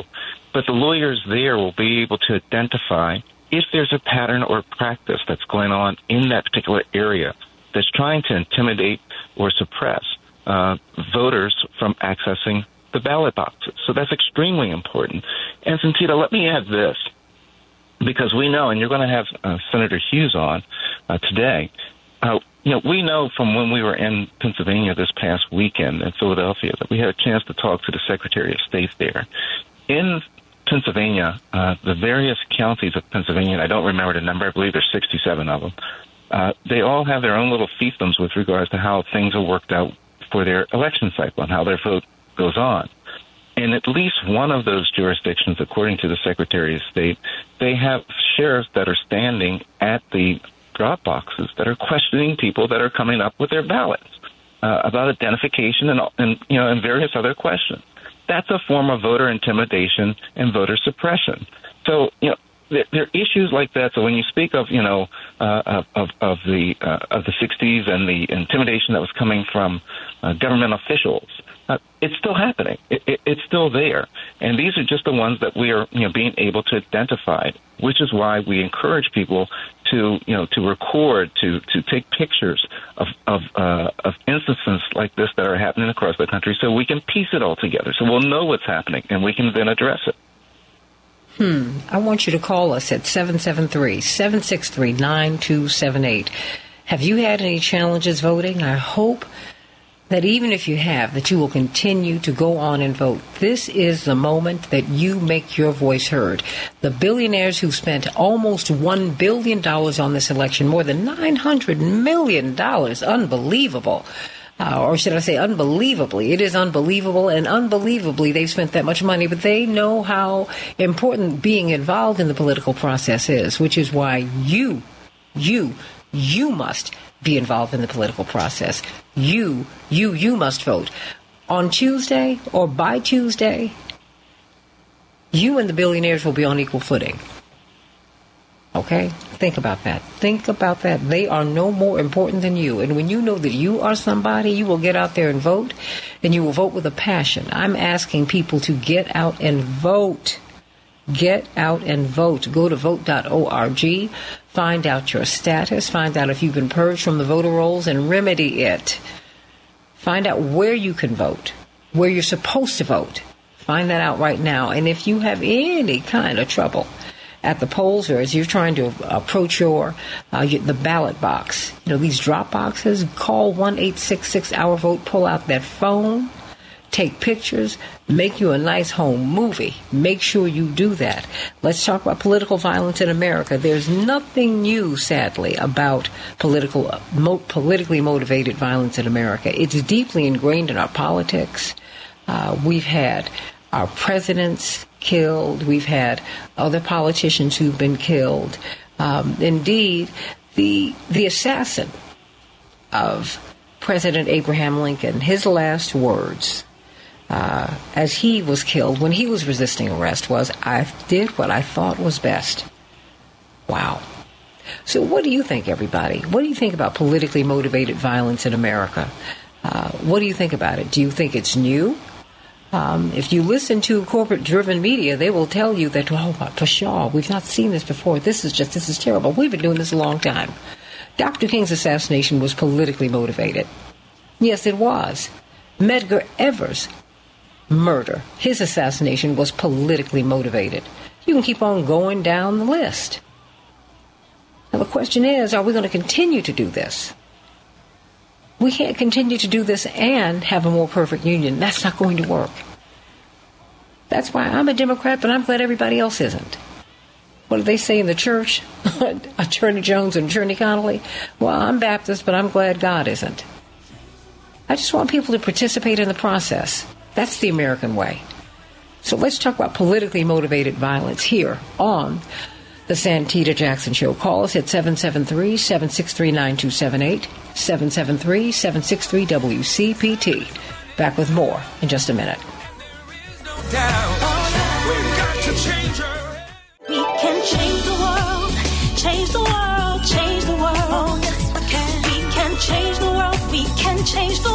But the lawyers there will be able to identify if there's a pattern or practice that's going on in that particular area that's trying to intimidate or suppress uh, voters from accessing the ballot boxes. So that's extremely important. And Santita, let me add this because we know, and you're going to have uh, Senator Hughes on uh, today. Uh, you know, we know from when we were in Pennsylvania this past weekend in Philadelphia that we had a chance to talk to the Secretary of State there. In Pennsylvania, uh, the various counties of Pennsylvania, and I don't remember the number, I believe there's 67 of them, uh, they all have their own little fiefdoms with regards to how things are worked out for their election cycle and how their vote goes on. In at least one of those jurisdictions, according to the Secretary of State, they have sheriffs that are standing at the drop boxes that are questioning people that are coming up with their ballots uh, about identification and, and you know and various other questions that's a form of voter intimidation and voter suppression. So, you know, there, there are issues like that. So when you speak of, you know, uh, of, of the uh, of the 60s and the intimidation that was coming from uh, government officials, uh, it's still happening. It, it, it's still there, and these are just the ones that we are, you know, being able to identify. Which is why we encourage people to, you know, to record, to to take pictures of of, uh, of instances like this that are happening across the country, so we can piece it all together, so we'll know what's happening and we can then address it. Hmm. I want you to call us at 773 763 9278. Have you had any challenges voting? I hope that even if you have, that you will continue to go on and vote. This is the moment that you make your voice heard. The billionaires who spent almost $1 billion on this election, more than $900 million, unbelievable. Uh, or should I say, unbelievably. It is unbelievable, and unbelievably, they've spent that much money, but they know how important being involved in the political process is, which is why you, you, you must be involved in the political process. You, you, you must vote. On Tuesday or by Tuesday, you and the billionaires will be on equal footing. Okay? Think about that. Think about that. They are no more important than you. And when you know that you are somebody, you will get out there and vote, and you will vote with a passion. I'm asking people to get out and vote. Get out and vote. Go to vote.org. Find out your status. Find out if you've been purged from the voter rolls and remedy it. Find out where you can vote, where you're supposed to vote. Find that out right now. And if you have any kind of trouble at the polls or as you're trying to approach your uh, the ballot box, you know these drop boxes. Call one eight six six Our Vote. Pull out that phone take pictures, make you a nice home movie. Make sure you do that. Let's talk about political violence in America. There's nothing new, sadly, about political, politically motivated violence in America. It's deeply ingrained in our politics. Uh, we've had our presidents killed. We've had other politicians who've been killed. Um, indeed, the the assassin of President Abraham Lincoln, his last words uh, as he was killed when he was resisting arrest was, "I did what I thought was best." Wow. So, what do you think, everybody? What do you think about politically motivated violence in America? Uh, what do you think about it? Do you think it's new? Um, if you listen to corporate driven media, they will tell you that, oh, pshaw, we've not seen this before. This is just, this is terrible. We've been doing this a long time. Dr. King's assassination was politically motivated. Yes, it was. Medgar Evers' murder, his assassination was politically motivated. You can keep on going down the list. Now, the question is are we going to continue to do this? We can't continue to do this and have a more perfect union. That's not going to work. That's why I'm a Democrat, but I'm glad everybody else isn't. What do they say in the church? [LAUGHS] Attorney Jones and Attorney Connolly? Well, I'm Baptist, but I'm glad God isn't. I just want people to participate in the process. That's the American way. So let's talk about politically motivated violence here on the Santita Jackson Show. Call us at 773 763 9278, 773 763 WCPT. Back with more in just a minute. We can change the world, change the world, change the world. yes, we can. Change the world, we can change the world.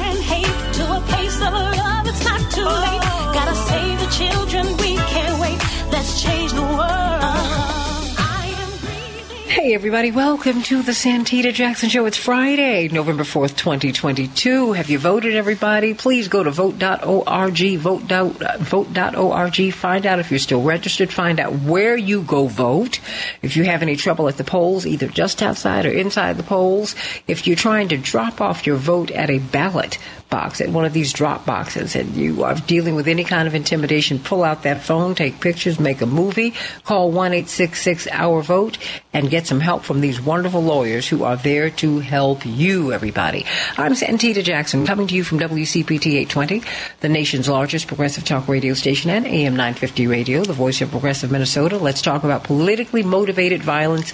Hey, everybody, welcome to the Santita Jackson Show. It's Friday, November 4th, 2022. Have you voted, everybody? Please go to vote.org, vote, dot- uh, vote.org. Find out if you're still registered. Find out where you go vote. If you have any trouble at the polls, either just outside or inside the polls. If you're trying to drop off your vote at a ballot box, at one of these drop boxes, and you are dealing with any kind of intimidation, pull out that phone, take pictures, make a movie, call 1 866 Our Vote, and get some help from these wonderful lawyers who are there to help you, everybody. I'm Santita Jackson, coming to you from WCPT 820, the nation's largest progressive talk radio station, and AM 950 radio, the voice of progressive Minnesota. Let's talk about politically motivated violence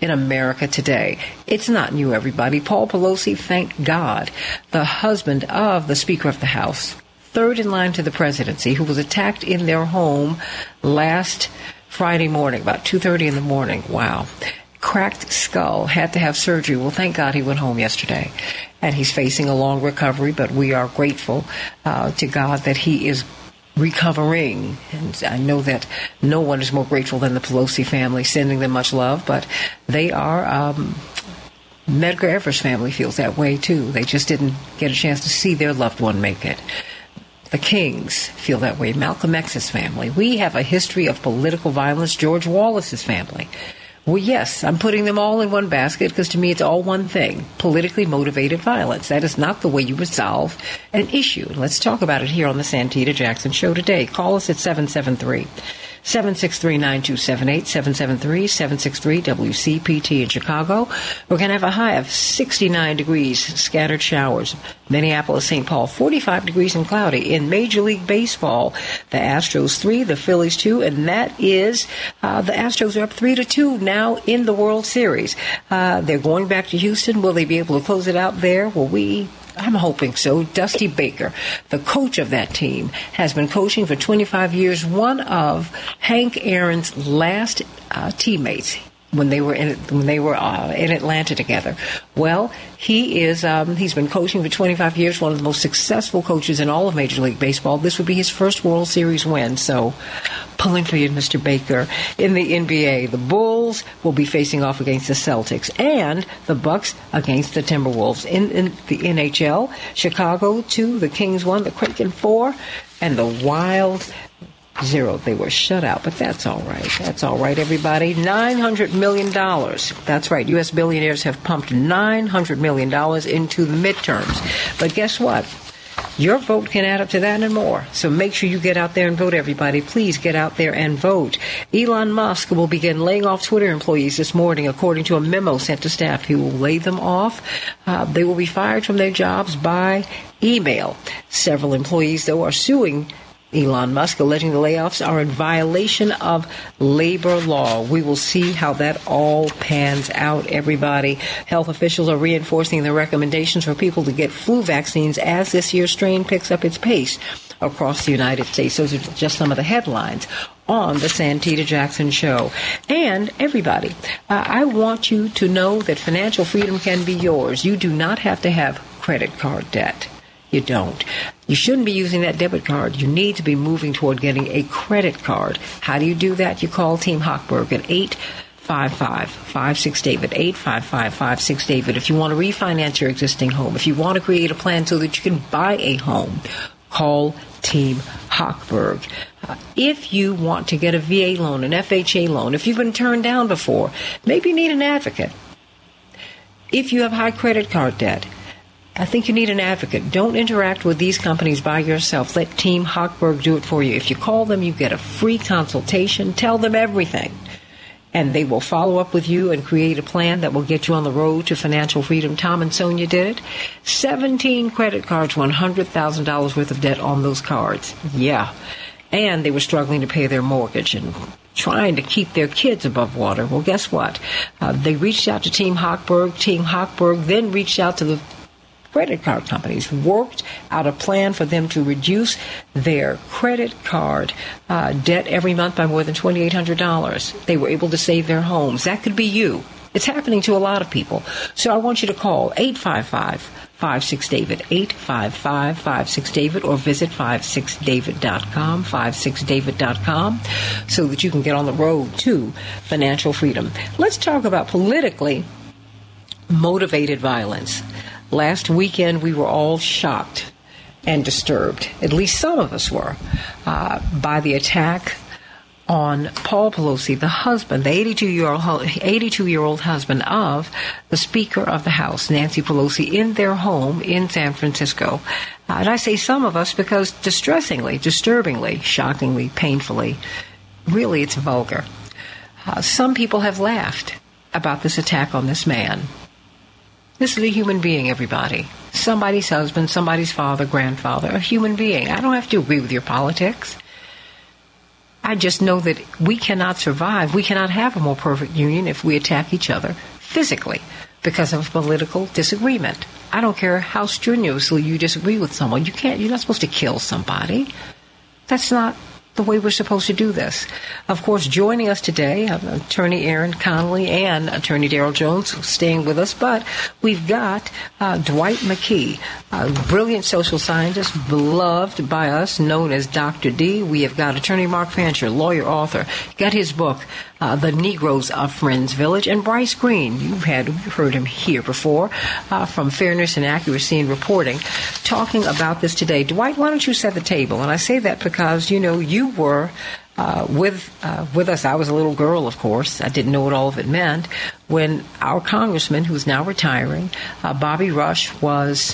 in America today. It's not new, everybody. Paul Pelosi, thank God, the husband of the Speaker of the House, third in line to the presidency, who was attacked in their home last Friday morning, about 2.30 in the morning. Wow. Cracked skull, had to have surgery. Well, thank God he went home yesterday. And he's facing a long recovery, but we are grateful uh, to God that he is recovering. And I know that no one is more grateful than the Pelosi family, sending them much love, but they are. Um, Medgar Evers' family feels that way too. They just didn't get a chance to see their loved one make it. The Kings feel that way. Malcolm X's family. We have a history of political violence. George Wallace's family. Well, yes, I'm putting them all in one basket because to me it's all one thing politically motivated violence. That is not the way you resolve an issue. Let's talk about it here on the Santita Jackson Show today. Call us at 773 763 9278 773 763 WCPT in Chicago. We're going to have a high of 69 degrees, scattered showers. Minneapolis, St. Paul, 45 degrees and cloudy. In Major League Baseball, the Astros 3, the Phillies 2, and that is uh, the Astros are up 3 to 2 now in the World Series. Uh, they're going back to Houston. Will they be able to close it out there? Will we I'm hoping so. Dusty Baker, the coach of that team, has been coaching for 25 years. One of Hank Aaron's last uh, teammates when they were in when they were uh, in Atlanta together. Well, he is um, he's been coaching for 25 years. One of the most successful coaches in all of Major League Baseball. This would be his first World Series win. So, pulling for you, Mr. Baker. In the NBA, the Bulls will be facing off against the Celtics, and the Bucks against the Timberwolves. In, in the NHL, Chicago two, the Kings one, the Kraken four, and the Wild Zero. They were shut out, but that's all right. That's all right, everybody. $900 million. That's right. U.S. billionaires have pumped $900 million into the midterms. But guess what? Your vote can add up to that and more. So make sure you get out there and vote, everybody. Please get out there and vote. Elon Musk will begin laying off Twitter employees this morning, according to a memo sent to staff. He will lay them off. Uh, they will be fired from their jobs by email. Several employees, though, are suing Elon Musk alleging the layoffs are in violation of labor law. We will see how that all pans out, everybody. Health officials are reinforcing their recommendations for people to get flu vaccines as this year's strain picks up its pace across the United States. Those are just some of the headlines on the Santita Jackson Show. And everybody, uh, I want you to know that financial freedom can be yours. You do not have to have credit card debt. You don't. You shouldn't be using that debit card. You need to be moving toward getting a credit card. How do you do that? You call Team Hochberg at 855 56 David, 855 56 David. If you want to refinance your existing home, if you want to create a plan so that you can buy a home, call Team Hochberg. Uh, if you want to get a VA loan, an FHA loan, if you've been turned down before, maybe you need an advocate. If you have high credit card debt, I think you need an advocate. Don't interact with these companies by yourself. Let Team Hochberg do it for you. If you call them, you get a free consultation. Tell them everything. And they will follow up with you and create a plan that will get you on the road to financial freedom. Tom and Sonia did it. 17 credit cards, $100,000 worth of debt on those cards. Yeah. And they were struggling to pay their mortgage and trying to keep their kids above water. Well, guess what? Uh, they reached out to Team Hochberg. Team Hochberg then reached out to the credit card companies worked out a plan for them to reduce their credit card uh, debt every month by more than $2,800. They were able to save their homes. That could be you. It's happening to a lot of people. So I want you to call 855 56 David, 855 56 David, or visit 56david.com, 56david.com, so that you can get on the road to financial freedom. Let's talk about politically motivated violence. Last weekend, we were all shocked and disturbed, at least some of us were, uh, by the attack on Paul Pelosi, the husband, the 82 year old 82 year old husband of the Speaker of the House, Nancy Pelosi, in their home in San Francisco. Uh, and I say some of us because distressingly, disturbingly, shockingly, painfully, really it's vulgar. Uh, some people have laughed about this attack on this man. This is a human being, everybody. Somebody's husband, somebody's father, grandfather, a human being. I don't have to agree with your politics. I just know that we cannot survive. We cannot have a more perfect union if we attack each other physically because of political disagreement. I don't care how strenuously you disagree with someone. You can't, you're not supposed to kill somebody. That's not the way we're supposed to do this. Of course, joining us today, Attorney Aaron Connolly and Attorney Daryl Jones staying with us, but we've got uh, Dwight McKee, a brilliant social scientist, beloved by us, known as Dr. D. We have got Attorney Mark Fancher, lawyer, author, got his book, uh, The Negroes of Friends Village, and Bryce Greene. You've had heard him here before uh, from Fairness and Accuracy in Reporting, talking about this today. Dwight, why don't you set the table? And I say that because you know you were. Uh, with uh, with us. I was a little girl, of course. I didn't know what all of it meant. When our congressman, who's now retiring, uh, Bobby Rush, was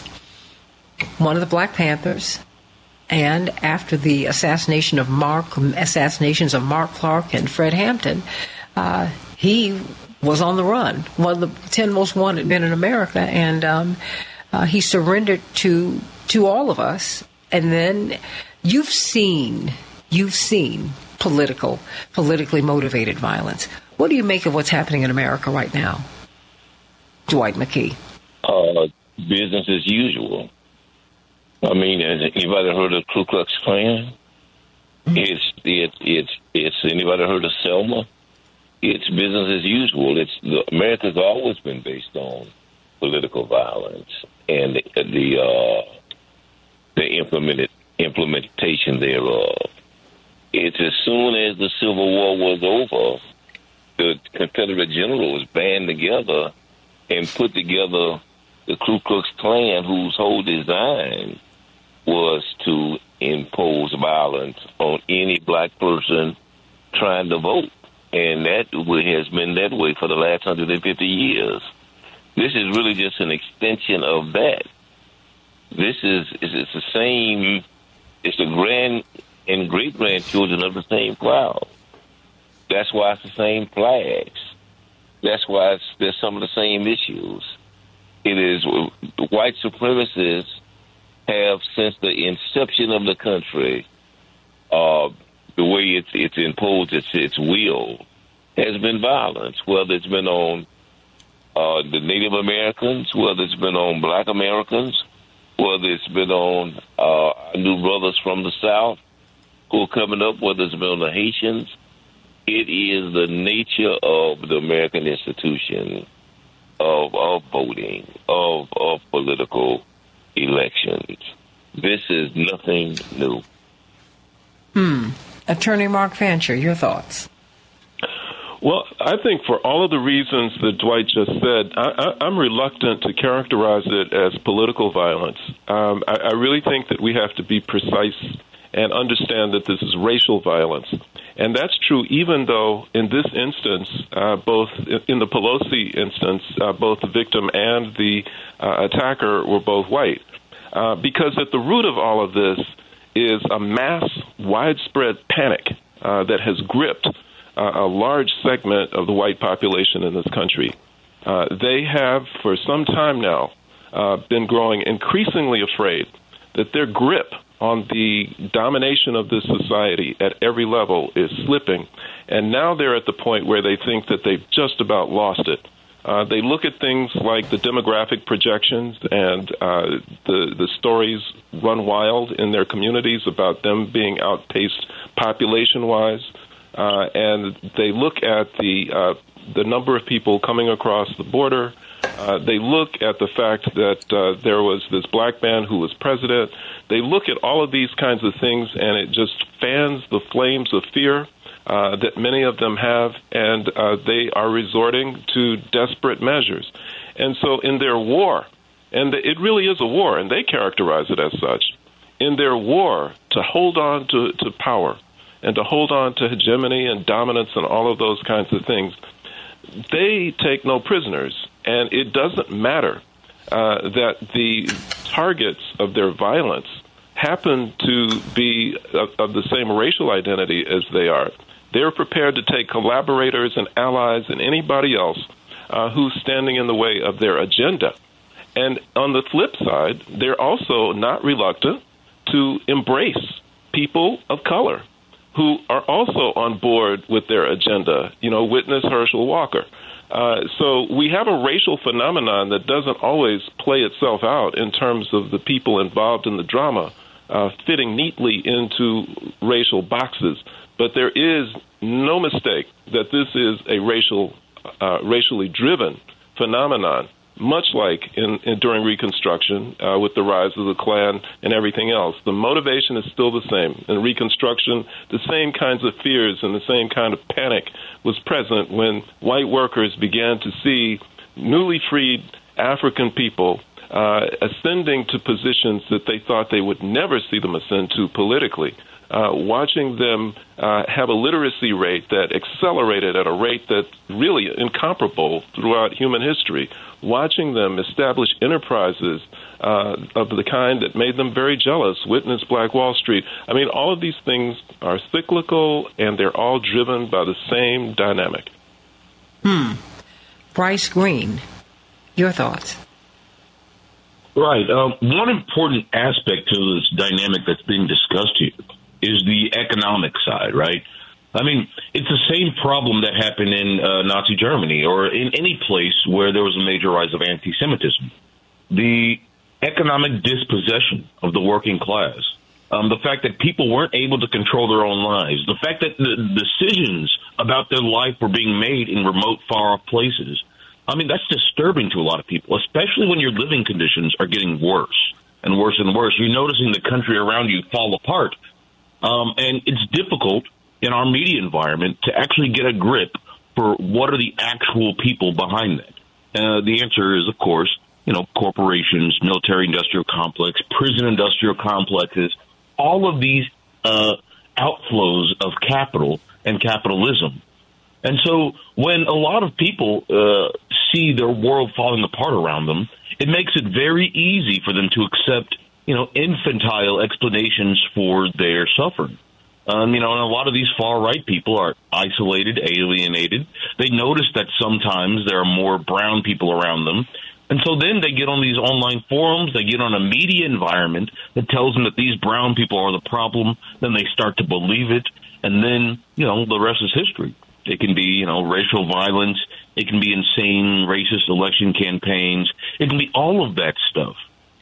one of the Black Panthers, and after the assassination of Mark, assassinations of Mark Clark and Fred Hampton, uh, he was on the run, one of the ten most wanted men in America, and um, uh, he surrendered to to all of us. And then you've seen you've seen political, politically motivated violence. What do you make of what's happening in America right now, Dwight McKee? Uh, business as usual. I mean, has anybody heard of Ku Klux Klan? Mm-hmm. It's it's it's it's anybody heard of Selma? It's business as usual. It's the, America's always been based on political violence and the the, uh, the implemented implementation thereof. It's as soon as the Civil War was over, the Confederate generals band together and put together the Ku Klux Klan, whose whole design was to impose violence on any black person trying to vote. And that has been that way for the last 150 years. This is really just an extension of that. This is it's the same, it's the grand and great grandchildren of the same crowd. That's why it's the same flags. That's why it's, there's some of the same issues. It is white supremacists have, since the inception of the country, uh, the way it's it's imposed its its will has been violence, whether it's been on uh, the Native Americans, whether it's been on Black Americans, whether it's been on uh, new brothers from the South who are coming up, whether it's been the Haitians. It is the nature of the American institution of, of voting, of, of political elections. This is nothing new. Hmm. Attorney Mark Fancher, your thoughts? Well, I think for all of the reasons that Dwight just said, I, am reluctant to characterize it as political violence. Um, I, I really think that we have to be precise and understand that this is racial violence. And that's true even though, in this instance, uh, both in the Pelosi instance, uh, both the victim and the uh, attacker were both white. Uh, because at the root of all of this is a mass, widespread panic uh, that has gripped uh, a large segment of the white population in this country. they have, for some time now, been growing increasingly afraid that their grip on the domination of this society at every level is slipping. And now they're at the point where they think that they've just about lost it. Uh, they look at things like the demographic projections and uh, the the stories run wild in their communities about them being outpaced population wise, uh, and they look at the uh, the number of people coming across the border. Uh, they look at the fact that uh, there was this black man who was president they look at all of these kinds of things and it just fans the flames of fear uh, that many of them have, and uh, they are resorting to desperate measures. And so, in their war, and it really is a war, and they characterize it as such, in their war to hold on to, to power and to hold on to hegemony and dominance and all of those kinds of things, they take no prisoners. And it doesn't matter uh, that the targets of their violence happen to be of, of the same racial identity as they are. They're prepared to take collaborators and allies and anybody else uh, who's standing in the way of their agenda. And on the flip side, they're also not reluctant to embrace people of color who are also on board with their agenda. You know, witness Herschel Walker. Uh, so we have a racial phenomenon that doesn't always play itself out in terms of the people involved in the drama uh, fitting neatly into racial boxes. But there is no mistake that this is a racial, uh, racially driven phenomenon, much like in, in during Reconstruction uh, with the rise of the Klan and everything else. The motivation is still the same. In Reconstruction, the same kinds of fears and the same kind of panic was present when white workers began to see newly freed African people uh, ascending to positions that they thought they would never see them ascend to politically. Uh, watching them uh, have a literacy rate that accelerated at a rate that's really incomparable throughout human history, watching them establish enterprises uh, of the kind that made them very jealous, witness Black Wall Street. I mean, all of these things are cyclical and they're all driven by the same dynamic. Hmm. Bryce Greene, your thoughts? Right. Um, one important aspect to this dynamic that's being discussed here is the economic side, right? I mean, it's the same problem that happened in uh, Nazi Germany or in any place where there was a major rise of anti Semitism. The economic dispossession of the working class, um, the fact that people weren't able to control their own lives, the fact that the decisions about their life were being made in remote, far off places I mean, that's disturbing to a lot of people, especially when your living conditions are getting worse and worse and worse. You're noticing the country around you fall apart. Um, and it's difficult in our media environment to actually get a grip for what are the actual people behind that. Uh, the answer is, of course, you know, corporations, military industrial complex, prison industrial complexes, all of these uh, outflows of capital and capitalism. And so when a lot of people uh, see their world falling apart around them, it makes it very easy for them to accept, you know, infantile explanations for their suffering. Um, you know, and a lot of these far right people are isolated, alienated. They notice that sometimes there are more brown people around them. And so then they get on these online forums, they get on a media environment that tells them that these brown people are the problem. Then they start to believe it. And then, you know, the rest is history. It can be, you know, racial violence. It can be insane racist election campaigns. It can be all of that stuff.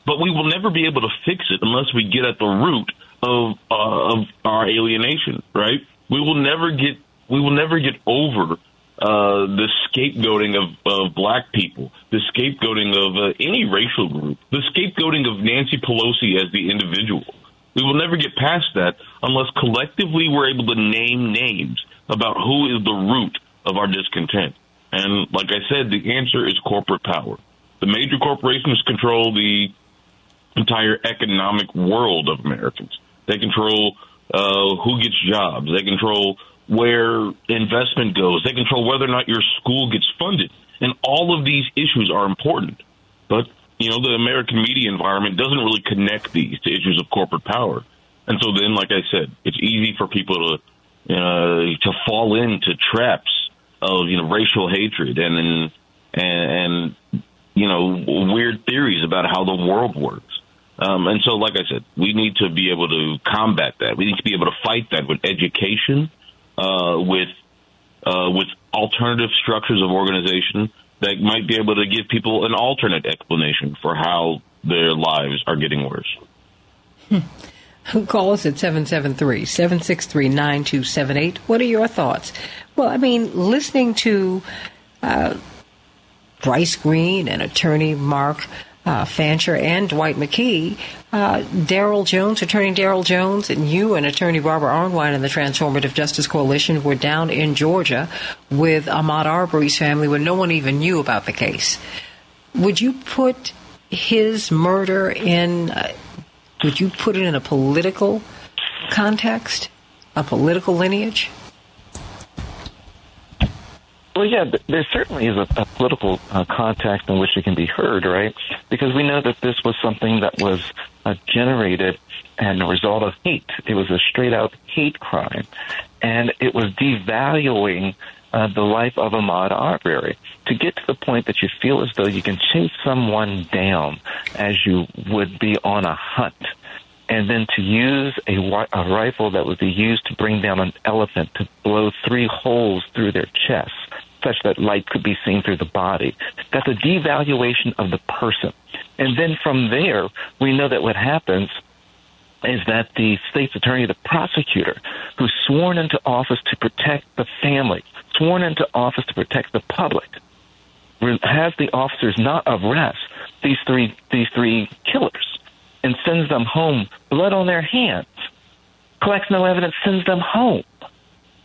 But we will never be able to fix it unless we get at the root of uh, of our alienation, right? We will never get we will never get over uh, the scapegoating of, of black people, the scapegoating of uh, any racial group, the scapegoating of Nancy Pelosi as the individual. We will never get past that unless collectively we're able to name names about who is the root of our discontent. And like I said, the answer is corporate power. The major corporations control the entire economic world of Americans. They control uh, who gets jobs. They control where investment goes. They control whether or not your school gets funded. And all of these issues are important. But, you know, the American media environment doesn't really connect these to issues of corporate power. And so then, like I said, it's easy for people to, uh, to fall into traps of, you know, racial hatred and, and, and, you know, weird theories about how the world works. Um, and so, like I said, we need to be able to combat that. We need to be able to fight that with education uh, with uh, with alternative structures of organization that might be able to give people an alternate explanation for how their lives are getting worse. Hmm. Call us at 773 763 9278. What are your thoughts? Well, I mean, listening to uh, Bryce Greene and attorney Mark uh, Fancher and Dwight McKee, uh, Daryl Jones, Attorney Daryl Jones, and you and Attorney Barbara Arnwine and the Transformative Justice Coalition were down in Georgia with Ahmaud Arbery's family when no one even knew about the case. Would you put his murder in? Uh, would you put it in a political context, a political lineage? Well, yeah, there certainly is a, a political uh, context in which it can be heard, right? Because we know that this was something that was uh, generated and a result of hate. It was a straight out hate crime. And it was devaluing uh, the life of Ahmaud Arbery to get to the point that you feel as though you can chase someone down as you would be on a hunt. And then to use a, a rifle that would be used to bring down an elephant to blow three holes through their chest such that light could be seen through the body. That's a devaluation of the person. And then from there, we know that what happens is that the state's attorney, the prosecutor, who's sworn into office to protect the family, sworn into office to protect the public, has the officers not arrest these three these three killers and sends them home, blood on their hands, collects no evidence, sends them home.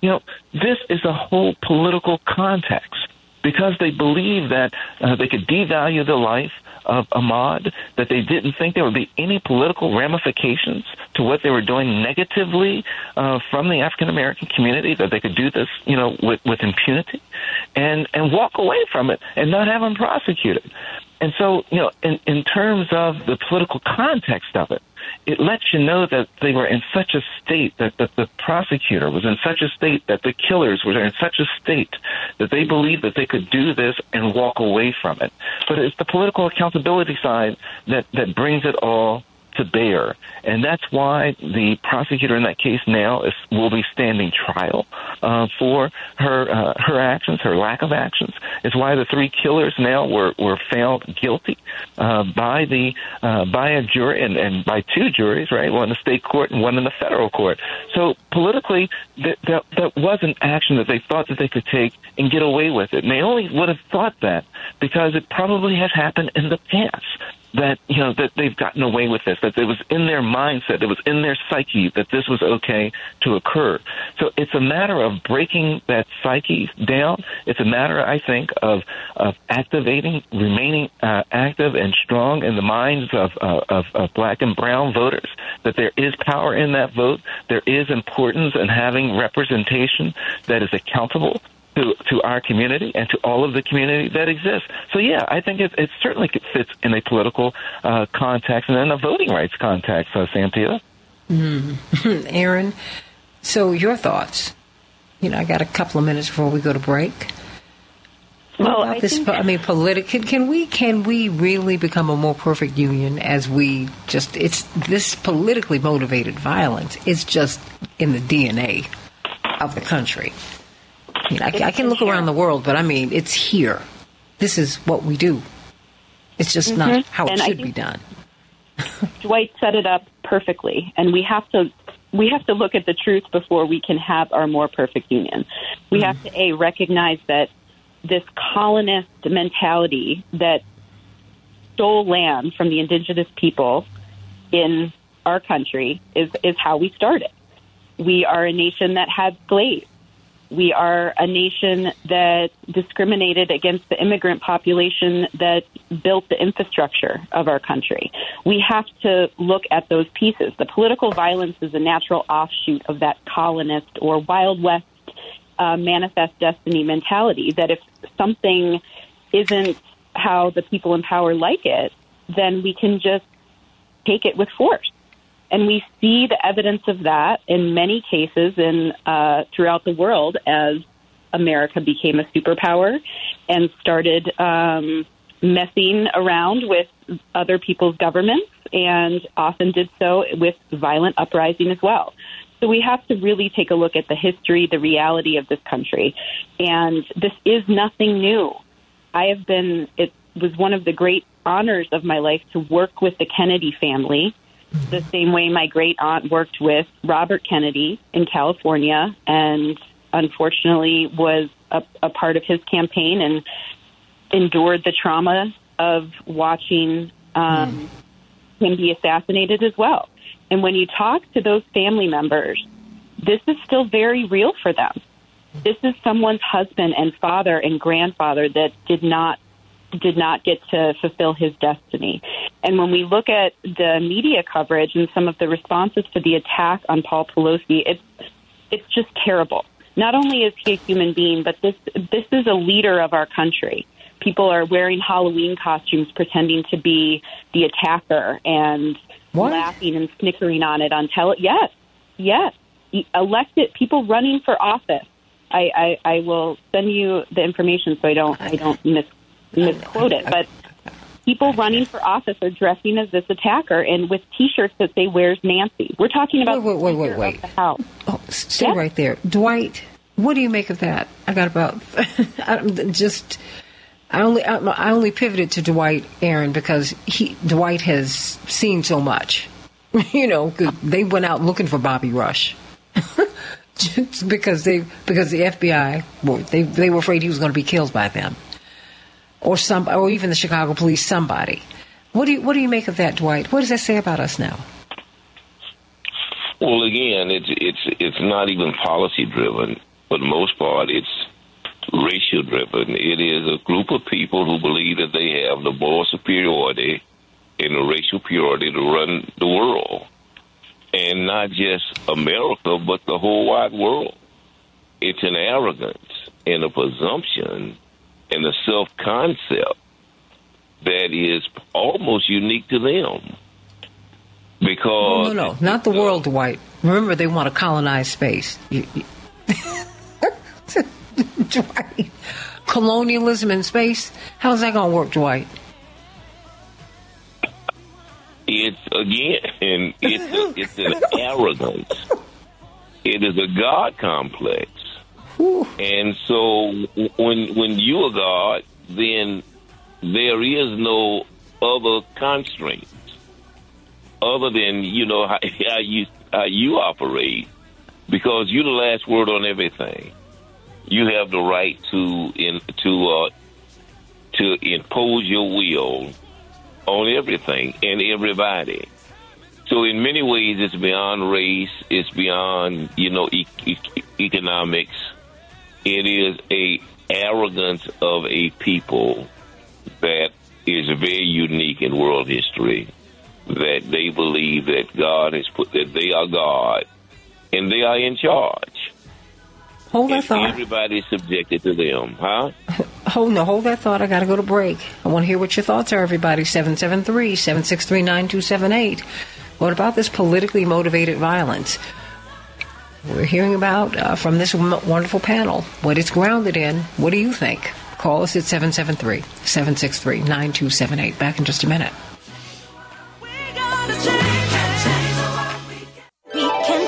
You know, this is a whole political context because they believe that uh, they could devalue the life of Ahmaud, that they didn't think there would be any political ramifications to what they were doing negatively uh, from the African American community, that they could do this, you know, with, with impunity, and and walk away from it and not have them prosecuted. And so, you know, in, in terms of the political context of it, it lets you know that they were in such a state that, that the prosecutor was in such a state that the killers were in such a state that they believed that they could do this and walk away from it. But it's the political accountability side that, that brings it all to bear. And that's why the prosecutor in that case now is, will be standing trial uh, for her uh, her actions, her lack of actions. It's why the three killers now were, were found guilty uh, by the uh, by a jury and, and by two juries, right? One in the state court and one in the federal court. So politically, that, that that was an action that they thought that they could take and get away with it. And they only would have thought that because it probably has happened in the past that you know that they've gotten away with this, that it was in their mindset, it was in their psyche that this was okay to occur. So it's a matter of breaking that psyche down. It's a matter, I think, of of activating, remaining uh, active and strong in the minds of, uh, of of black and brown voters. That there is power in that vote. There is importance in having representation that is accountable to to our community and to all of the community that exists. So yeah, I think it, it certainly fits in a political uh, context and in a voting rights context, uh, Santita. Mm. [LAUGHS] Aaron, so your thoughts? You know, I got a couple of minutes before we go to break. Well, about I this? think- I mean, political. Can, can we can we really become a more perfect union as we just? It's this politically motivated violence. It's just in the DNA of the country. I mean, I, I can look around the world, but I mean, it's here. This is what we do. It's just not Mhm. how it And I should be done. [LAUGHS] Dwight set it up perfectly, and we have to we have to look at the truth before we can have our more perfect union. We have to a recognize that this colonist mentality that stole land from the indigenous people in our country is is how we started. We are a nation that had slaves. We are a nation that discriminated against the immigrant population that built the infrastructure of our country. We have to look at those pieces. The political violence is a natural offshoot of that colonist or Wild West uh, manifest destiny mentality that if something isn't how the people in power like it, then we can just take it with force. And we see the evidence of that in many cases in uh, throughout the world as America became a superpower and started um, messing around with other people's governments, and often did so with violent uprising as well. So we have to really take a look at the history, the reality of this country, and this is nothing new. I have been. It was one of the great honors of my life to work with the Kennedy family the same way my great aunt worked with Robert Kennedy in California and unfortunately was a, a part of his campaign and endured the trauma of watching um, him be assassinated as well. And when you talk to those family members, this is still very real for them. This is someone's husband and father and grandfather that did not did not get to fulfill his destiny. And when we look at the media coverage and some of the responses to the attack on Paul Pelosi, it's it's just terrible. Not only is he a human being, but this this is a leader of our country. People are wearing Halloween costumes pretending to be the attacker and laughing and snickering on it on tele. Yes, yes. Elected people running for office. I, I, I will send you the information so I don't I don't miss misquote it, but people running for office are dressing as this attacker and with T-shirts that say "Where's Nancy." We're talking about Wait, wait, wait, wait, House. Oh, stay right there, Dwight. What do you make of that? I got about [LAUGHS] I, just. I only I, only pivoted to Dwight Aaron because he Dwight has seen so much. [LAUGHS] You know. they went out looking for Bobby Rush. [LAUGHS] Just because they because the FBI well, they they were afraid he was going to be killed by them, or some or even the Chicago police somebody. What do you what do you make of that, Dwight? What does that say about us now? Well, again, it's it's it's not even policy driven. For the most part, it's racial driven. It is a group of people who believe that they have the moral superiority and the racial purity to run the world, and not just America, but the whole wide world. It's an arrogance and a presumption and a self concept that is almost unique to them. Because No, no, no, not the world, Dwight. Remember, they want to colonize space. Dwight, [LAUGHS] colonialism in space. How's that going to work, Dwight? it's again and [LAUGHS] it's a, it's an arrogance. It is a god complex, and so when when you are God, then there is no other constraint other than you know [LAUGHS] how, how you how you operate, because you're the last word on everything. You have the right to in to uh, to impose your will on everything and everybody. So in many ways, it's beyond race. It's beyond you know e- e- economics. It is a arrogance of a people that is very unique in world history. That they believe that God has put that they are God and they are in charge. Hold that thought. everybody's subjected to them, huh? [LAUGHS] Hold no, hold that thought. I got to go to break. I want to hear what your thoughts are, everybody. 773-763-9278. What about this politically motivated violence? We're hearing about uh, from this wonderful panel what it's grounded in. What do you think? Call us at 773 763 9278. Back in just a minute. We gotta change and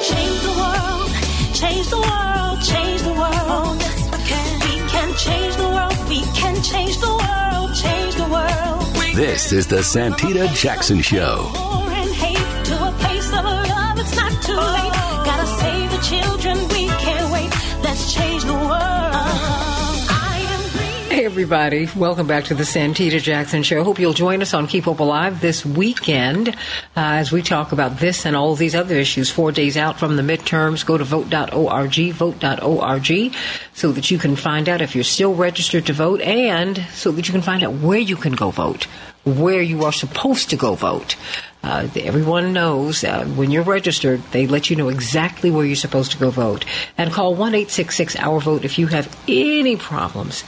change the world. Change the world. We can change the world, We can change everybody. Welcome back to the Santita Jackson Show. Hope you'll join us on Keep Hope Alive this weekend uh, as we talk about this and all these other issues. Four days out from the midterms, go to vote.org, vote.org, so that you can find out if you're still registered to vote and so that you can find out where you can go vote, where you are supposed to go vote. Uh, everyone knows uh, when you're registered, they let you know exactly where you're supposed to go vote. And call 1 866 Our Vote if you have any problems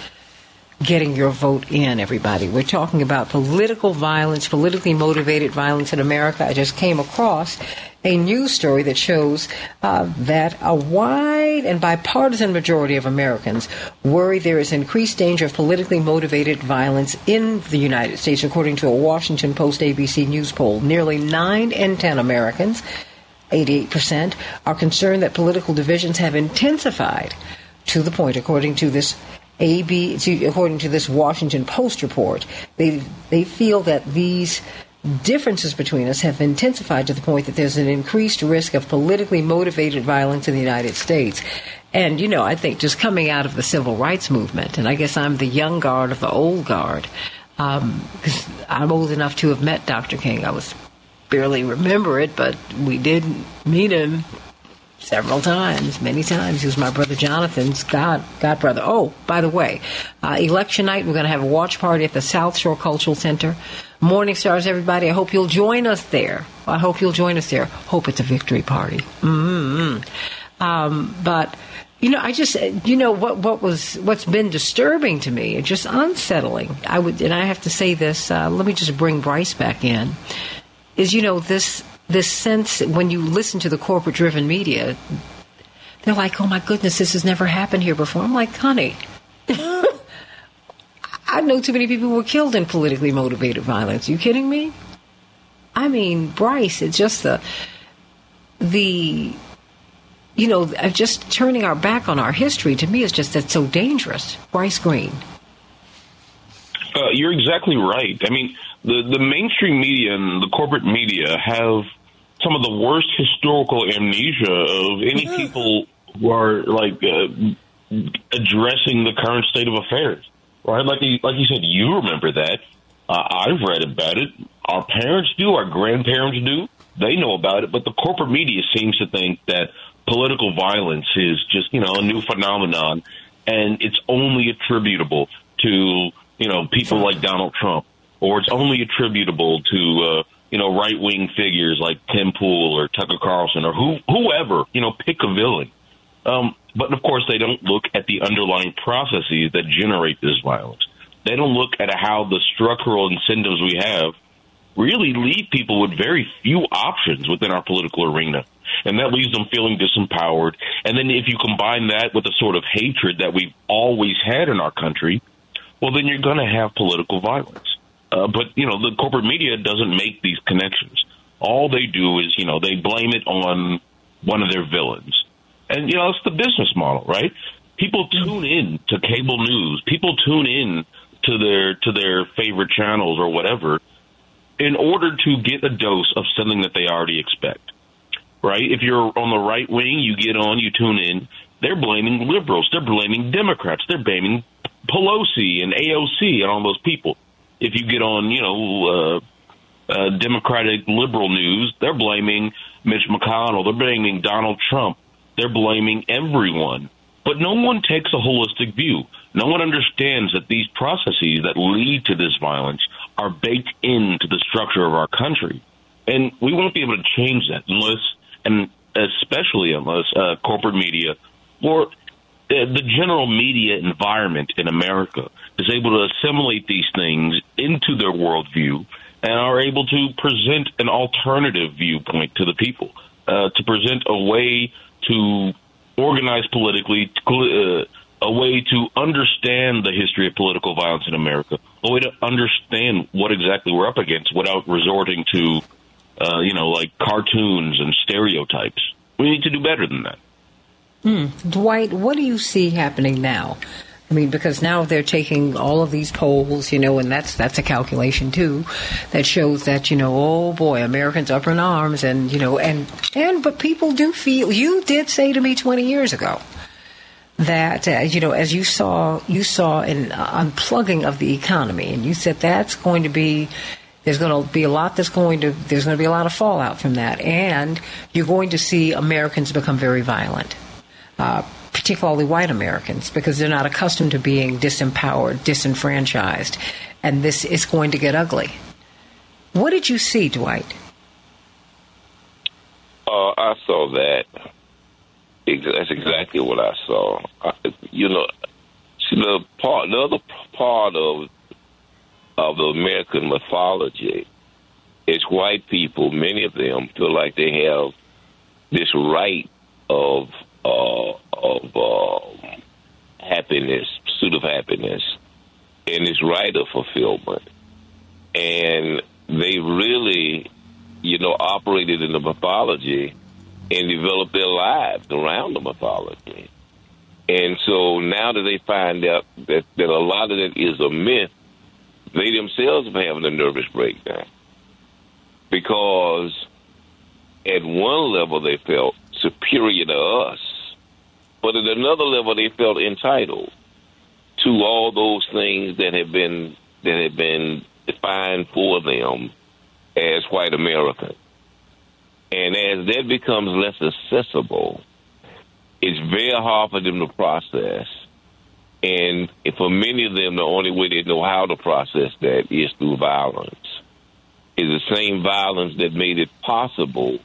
getting your vote in, everybody. We're talking about political violence, politically motivated violence in America. I just came across a news story that shows uh, that a wide and bipartisan majority of Americans worry there is increased danger of politically motivated violence in the United States, according to a Washington Post ABC News poll. Nearly 9 in 10 Americans 88% are concerned that political divisions have intensified to the point, according to this AB, according to this Washington Post report, they they feel that these differences between us have intensified to the point that there's an increased risk of politically motivated violence in the United States. And you know, I think just coming out of the civil rights movement, and I guess I'm the young guard of the old guard, um, because I'm old enough to have met Dr. King. I was barely remember it, but we did meet him several times, many times. He was my brother Jonathan's god god brother. Oh, by the way, uh, election night we're going to have a watch party at the South Shore Cultural Center. Morning stars, everybody. I hope you'll join us there. I hope you'll join us there. Hope it's a victory party. Mm-hmm. Um, but you know, I just you know what what was what's been disturbing to me just unsettling. I would, and I have to say this. Uh, let me just bring Bryce back in. Is you know this this sense when you listen to the corporate driven media, they're like, oh my goodness, this has never happened here before. I'm like, honey, [LAUGHS] I know too many people were killed in politically motivated violence. You kidding me? I mean, Bryce, it's just the, the, you know, just turning our back on our history to me is just that's so dangerous. Bryce Greene. Uh, you're exactly right. I mean, the the mainstream media and the corporate media have some of the worst historical amnesia of any people who are like uh, addressing the current state of affairs. Right, like you, like you said, you remember that. Uh, I've read about it. Our parents do. Our grandparents do. They know about it, but the corporate media seems to think that political violence is just you know a new phenomenon, and it's only attributable to you know people like Donald Trump, or it's only attributable to uh, you know right wing figures like Tim Pool or Tucker Carlson or who whoever you know pick a villain. Um, but of course, they don't look at the underlying processes that generate this violence. They don't look at how the structural incentives we have really leave people with very few options within our political arena. And that leaves them feeling disempowered. And then if you combine that with the sort of hatred that we've always had in our country, well, then you're going to have political violence. Uh, but, you know, the corporate media doesn't make these connections. All they do is, you know, they blame it on one of their villains. And, you know, it's the business model, right? People tune in to cable news. People tune in to their, to their favorite channels or whatever in order to get a dose of something that they already expect. Right? If you're on the right wing, you get on, you tune in. They're blaming liberals. They're blaming Democrats. They're blaming Pelosi and AOC and all those people. If you get on, you know, uh, uh, Democratic liberal news, they're blaming Mitch McConnell. They're blaming Donald Trump. They're blaming everyone. But no one takes a holistic view. No one understands that these processes that lead to this violence are baked into the structure of our country. And we won't be able to change that unless, and especially unless uh, corporate media or the general media environment in America is able to assimilate these things into their worldview and are able to present an alternative viewpoint to the people, uh, to present a way to organize politically, uh, a way to understand the history of political violence in America, a way to understand what exactly we're up against without resorting to, uh, you know, like cartoons and stereotypes. We need to do better than that. Hmm. Dwight, what do you see happening now? I mean, because now they're taking all of these polls, you know, and that's that's a calculation too, that shows that you know, oh boy, Americans up in arms, and you know, and and but people do feel. You did say to me 20 years ago that uh, you know, as you saw, you saw an unplugging of the economy, and you said that's going to be. There's going to be a lot that's going to. There's going to be a lot of fallout from that, and you're going to see Americans become very violent. Uh, particularly white Americans, because they're not accustomed to being disempowered, disenfranchised, and this is going to get ugly. What did you see, Dwight? Uh, I saw that. That's exactly what I saw. I, you know, the part, the other part of of the American mythology is white people. Many of them feel like they have this right of uh, of uh, happiness, pursuit of happiness, and it's right of fulfillment. And they really, you know, operated in the mythology and developed their lives around the mythology. And so now that they find out that, that a lot of that is a myth, they themselves are having a nervous breakdown. Because at one level they felt superior to us but at another level, they felt entitled to all those things that have been that have been defined for them as white American. And as that becomes less accessible, it's very hard for them to process. And for many of them, the only way they know how to process that is through violence. Is the same violence that made it possible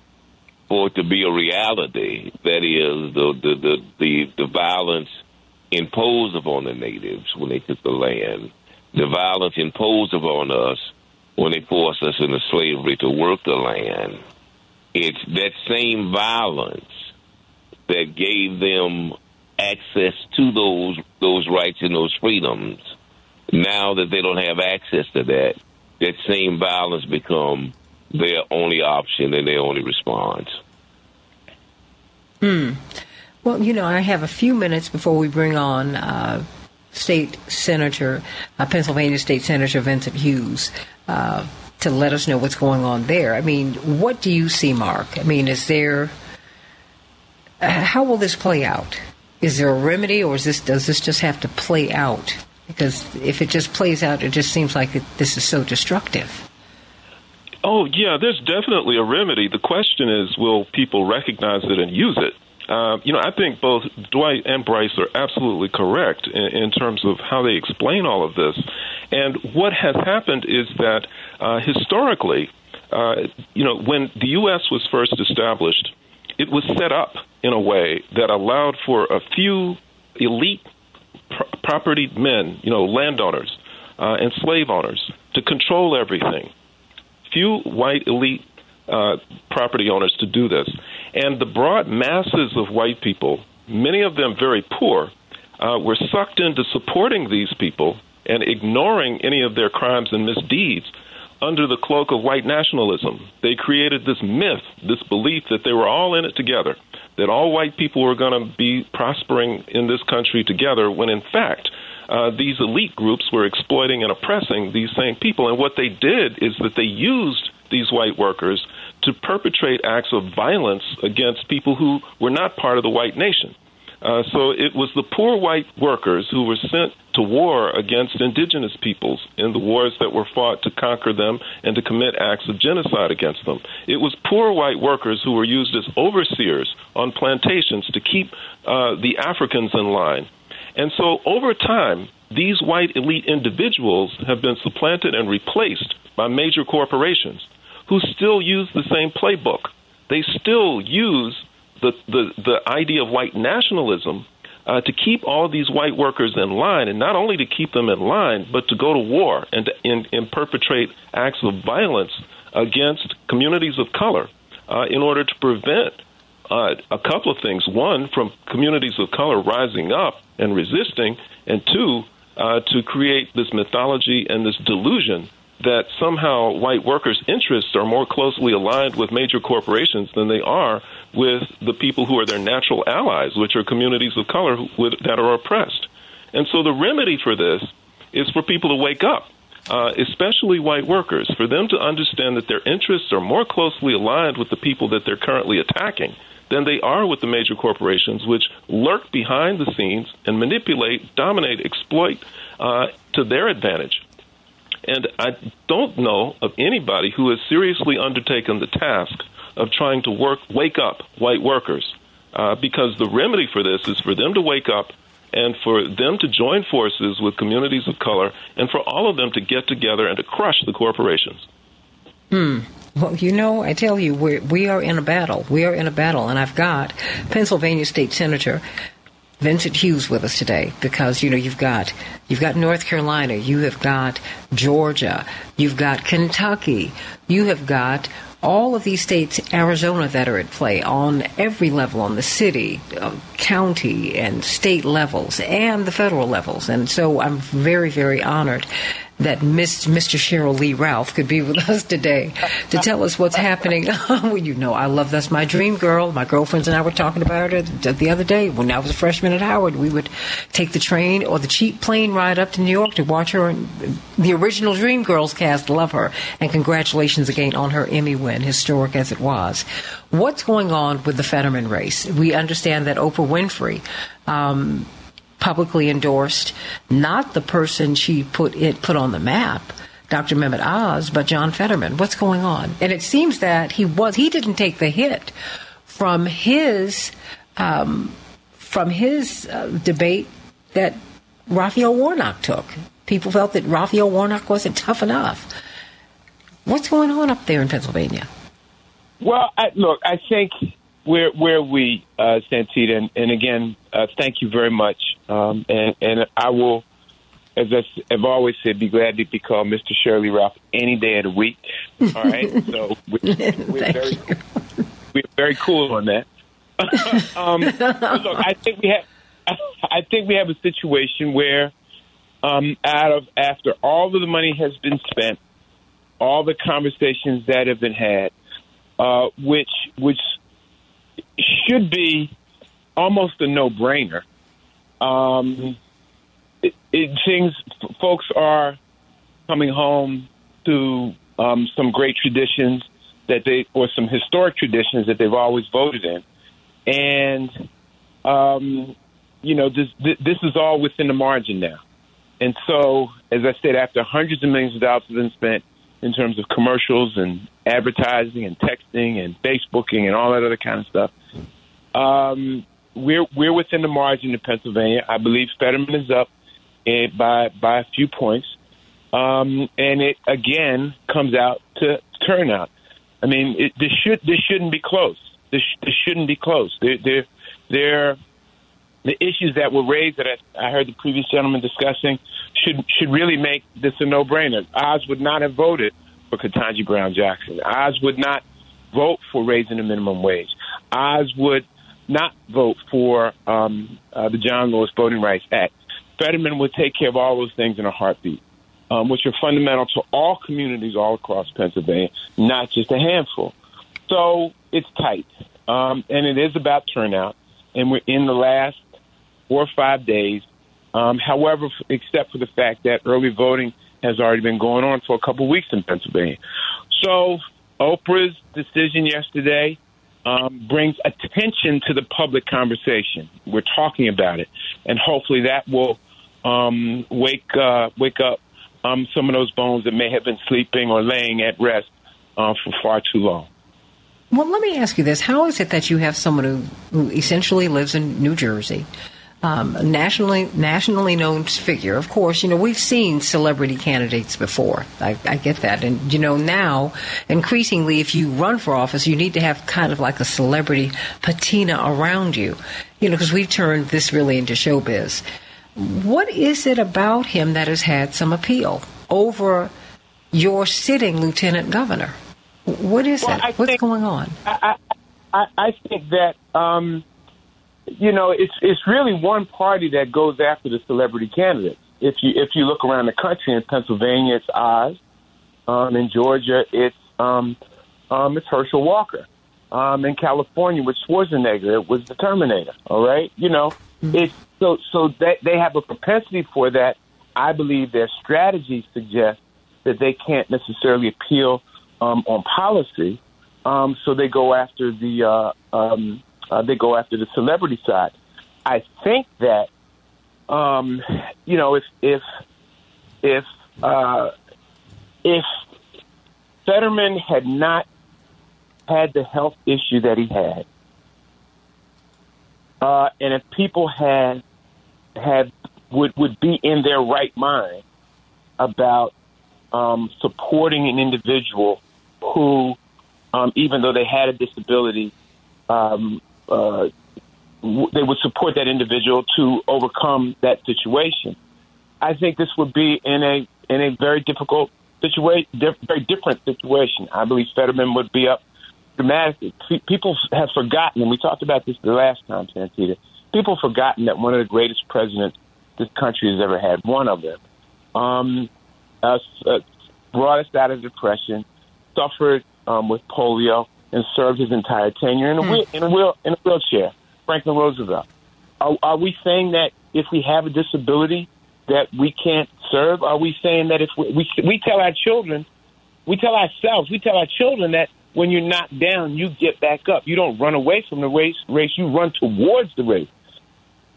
for it to be a reality. That is the the the the, the violence imposed upon the natives when they took the land, the violence imposed upon us when they forced us into slavery to work the land. It's that same violence that gave them access to those those rights and those freedoms. Now that they don't have access to that, that same violence become their only option and their only response. Hmm. Well, you know, I have a few minutes before we bring on uh, State Senator, uh, Pennsylvania State Senator Vincent Hughes. Uh, to let us know what's going on there. I mean, what do you see, Mark? I mean, is there uh, how will this play out? Is there a remedy, or is this does this just have to play out? Because if it just plays out, it just seems like it, this is so destructive. Oh, yeah, there's definitely a remedy. The question is, will people recognize it and use it? Uh, you know, I think both Dwight and Bryce are absolutely correct in, in, terms of how they explain all of this. And what has happened is that uh, historically, uh, you know, when the U.S. was first established, it was set up in a way that allowed for a few elite pr- propertied men, you know, landowners uh, and slave owners, to control everything few white elite uh, property owners to do this. And the broad masses of white people, many of them very poor, uh, were sucked into supporting these people and ignoring any of their crimes and misdeeds under the cloak of white nationalism. They created this myth, this belief that they were all in it together, that all white people were going to be prospering in this country together, when in fact, uh, these elite groups were exploiting and oppressing these same people. And what they did is that they used these white workers to perpetrate acts of violence against people who were not part of the white nation. Uh, so it was the poor white workers who were sent to war against indigenous peoples in the wars that were fought to conquer them and to commit acts of genocide against them. It was poor white workers who were used as overseers on plantations to keep uh, the Africans in line. And so over time, these white elite individuals have been supplanted and replaced by major corporations who still use the same playbook. They still use the, the, the idea of white nationalism uh, to keep all these white workers in line, and not only to keep them in line, but to go to war and, to, and, and perpetrate acts of violence against communities of color uh, in order to prevent uh, a couple of things. One, from communities of color rising up and resisting, and two, uh, to create this mythology and this delusion that somehow white workers' interests are more closely aligned with major corporations than they are with the people who are their natural allies, which are communities of color who, that are oppressed. And so the remedy for this is for people to wake up uh, especially white workers, for them to understand that their interests are more closely aligned with the people that they're currently attacking than they are with the major corporations, which lurk behind the scenes and manipulate, dominate, exploit uh, to their advantage. And I don't know of anybody who has seriously undertaken the task of trying to work, wake up white workers, uh, because the remedy for this is for them to wake up and for them to join forces with communities of color and for all of them to get together and to crush the corporations. Hmm. Well, you know, I tell you, we're, we are in a battle. We are in a battle, and I've got Pennsylvania State Senator Vincent Hughes with us today because you know you've got you've got North Carolina, you have got Georgia, you've got Kentucky, you have got all of these states, Arizona, that are at play on every level, on the city, uh, county, and state levels, and the federal levels. And so I'm very, very honored that Mr. Sheryl Lee Ralph could be with [LAUGHS] us today to tell us what's happening. [LAUGHS] well, you know, I love that's my dream girl. My girlfriends and I were talking about it the other day when I was a freshman at Howard. We would take the train or the cheap plane ride up to New York to watch her. The original Dream Girls cast love her, and congratulations again on her Emmy win, historic as it was. What's going on with the Fetterman race? We understand that Oprah Winfrey. Um, publicly endorsed not the person she put it put on the map, Dr. Mehmet Oz, but John Fetterman. What's going on? And it seems that he was he didn't take the hit from his um, from his uh, debate that Raphael Warnock took. People felt that Raphael Warnock wasn't tough enough. What's going on up there in Pennsylvania? Well, I, look, I think where where we uh, Santita, and, and again, uh, thank you very much. Um, and and I will, as I, have always said, be glad to be called Mr. Sheryl Ralph any day of the week. All right, [LAUGHS] so we, we're very we're very cool on that. [LAUGHS] um, look, I think we have [LAUGHS] I think we have a situation where, um, out of after all of the money has been spent, all the conversations that have been had, uh, which which should be almost a no-brainer. Um, it, it seems folks are coming home to um, some great traditions that they, or some historic traditions that they've always voted in, and um, you know this this is all within the margin now. And so, as I said, after hundreds of millions of dollars have been spent in terms of commercials and advertising and texting and Facebooking and all that other kind of stuff, um, we're we're within the margin in Pennsylvania. I believe Fetterman is up eh, by by a few points, um, and it again comes out to turnout. I mean, it, this should this shouldn't be close. This this shouldn't be close. They're they're, they're the issues that were raised that I, I heard the previous gentleman discussing should should really make this a no brainer. Oz would not have voted for Ketanji Brown Jackson. Oz would not vote for raising the minimum wage. Oz would not vote for um, uh, the John Lewis Voting Rights Act. Fetterman would take care of all those things in a heartbeat, um, which are fundamental to all communities all across Pennsylvania, not just a handful. So it's tight, um, and it is about turnout. And we're in the last four or five days. Um, however, except for the fact that early voting has already been going on for a couple weeks in Pennsylvania. So Oprah's decision yesterday um, brings attention to the public conversation. We're talking about it, and hopefully that will um, wake uh, wake up um, some of those bones that may have been sleeping or laying at rest uh, for far too long. Well, let me ask you this: How is it that you have someone who, who essentially lives in New Jersey? Um, nationally nationally known figure. Of course, you know we've seen celebrity candidates before. I, I, get that, and you know now increasingly, if you run for office, you need to have kind of like a celebrity patina around you. You know, because we've turned this really into showbiz. What is it about him that has had some appeal over your sitting lieutenant governor? What is well, it? What's think, going on? I, I, I think that um, you know it's it's really one party that goes after the celebrity candidates. If you if you look around the country in Pennsylvania, it's Oz. Um, in Georgia, it's um, um, it's Herschel Walker. Um, in California, with Schwarzenegger, it was the Terminator. All right, you know, it's so so that they have a propensity for that. I believe their strategy suggests that they can't necessarily appeal um, on policy, um, so they go after the uh, um, uh, they go after the celebrity side. I think that um, you know if if if uh, if Fetterman had not had the health issue that he had, uh, and if people had had would would be in their right mind about um, supporting an individual who, um, even though they had a disability, um, uh, they would support that individual to overcome that situation. I think this would be in a in a very difficult situation, diff- very different situation. I believe Fetterman would be up dramatically. Pe- People have forgotten, and we talked about this the last time, Santita. People have forgotten that one of the greatest presidents this country has ever had, one of them, um, uh, uh, brought us out of depression, suffered um, with polio, and served his entire tenure in a, wheel, in a, wheel, in a wheelchair. Franklin Roosevelt. Are, are we saying that if we have a disability that we can't serve? Are we saying that if we, we we tell our children, we tell ourselves, we tell our children that when you're knocked down, you get back up. You don't run away from the race. Race, you run towards the race.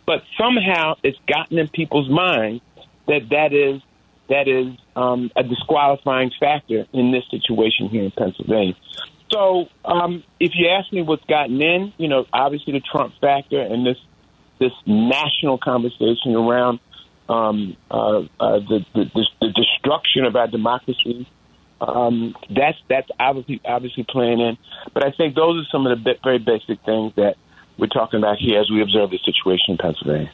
But somehow it's gotten in people's minds that that is that is um, a disqualifying factor in this situation here in Pennsylvania. So, um, if you ask me what's gotten in, you know, obviously the Trump factor and this this national conversation around um, uh, uh, the, the, the destruction of our democracy. Um, that's that's obviously obviously playing in, but I think those are some of the very basic things that we're talking about here as we observe the situation in Pennsylvania.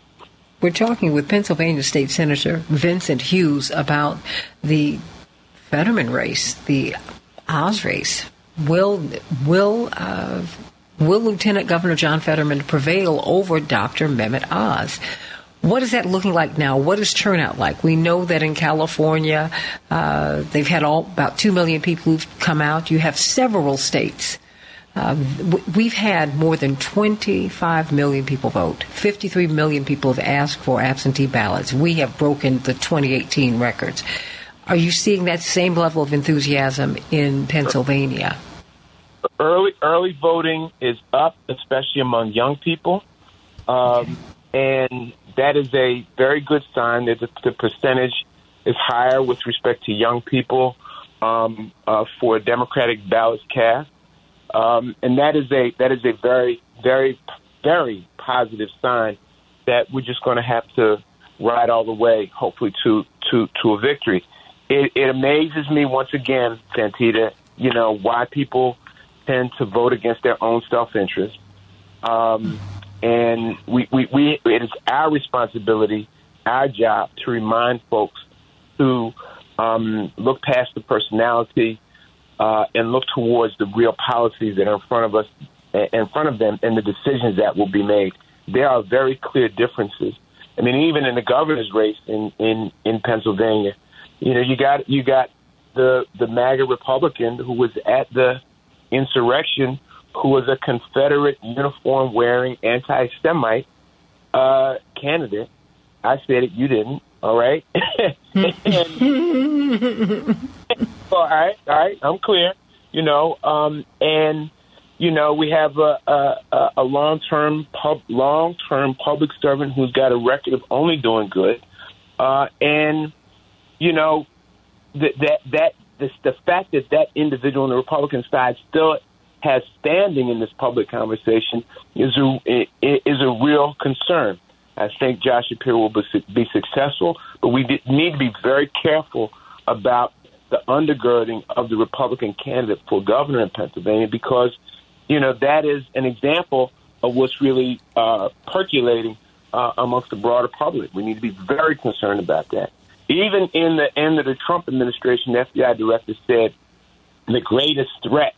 We're talking with Pennsylvania State Senator Vincent Hughes about the Fetterman race, the Oz race. Will will uh, will Lieutenant Governor John Fetterman prevail over Dr. Mehmet Oz? What is that looking like now? What is turnout like? We know that in California, uh, they've had all about two million people who've come out. You have several states. Uh, we've had more than 25 million people vote. 53 million people have asked for absentee ballots. We have broken the 2018 records. Are you seeing that same level of enthusiasm in Pennsylvania? Early early voting is up, especially among young people, um, and that is a very good sign that the, the percentage is higher with respect to young people um, uh, for Democratic ballots cast, um, and that is a that is a very very very positive sign that we're just going to have to ride all the way, hopefully to to to a victory. It, it amazes me once again, Santita, you know why people tend to vote against their own self interest. Um, and we, we, we, it is our responsibility, our job to remind folks to um, look past the personality uh, and look towards the real policies that are in front of us, in front of them, and the decisions that will be made. There are very clear differences. I mean, even in the governor's race in, in, in Pennsylvania, you know, you got you got the the MAGA Republican who was at the insurrection who was a Confederate uniform wearing anti Semite uh, candidate. I said it, you didn't. All right. and, [LAUGHS] all right, all right. I'm clear. You know, um, and you know we have a, a, a long term pub, long term public servant who's got a record of only doing good, uh, and you know that that that the, the fact that that individual on the Republican side still has standing in this public conversation is a is a real concern. I think Josh Shapiro will be, be successful, but we need to be very careful about the undergirding of the Republican candidate for governor in Pennsylvania because, you know, that is an example of what's really uh, percolating uh, amongst the broader public. We need to be very concerned about that. Even in the end of the Trump administration, the FBI director said the greatest threat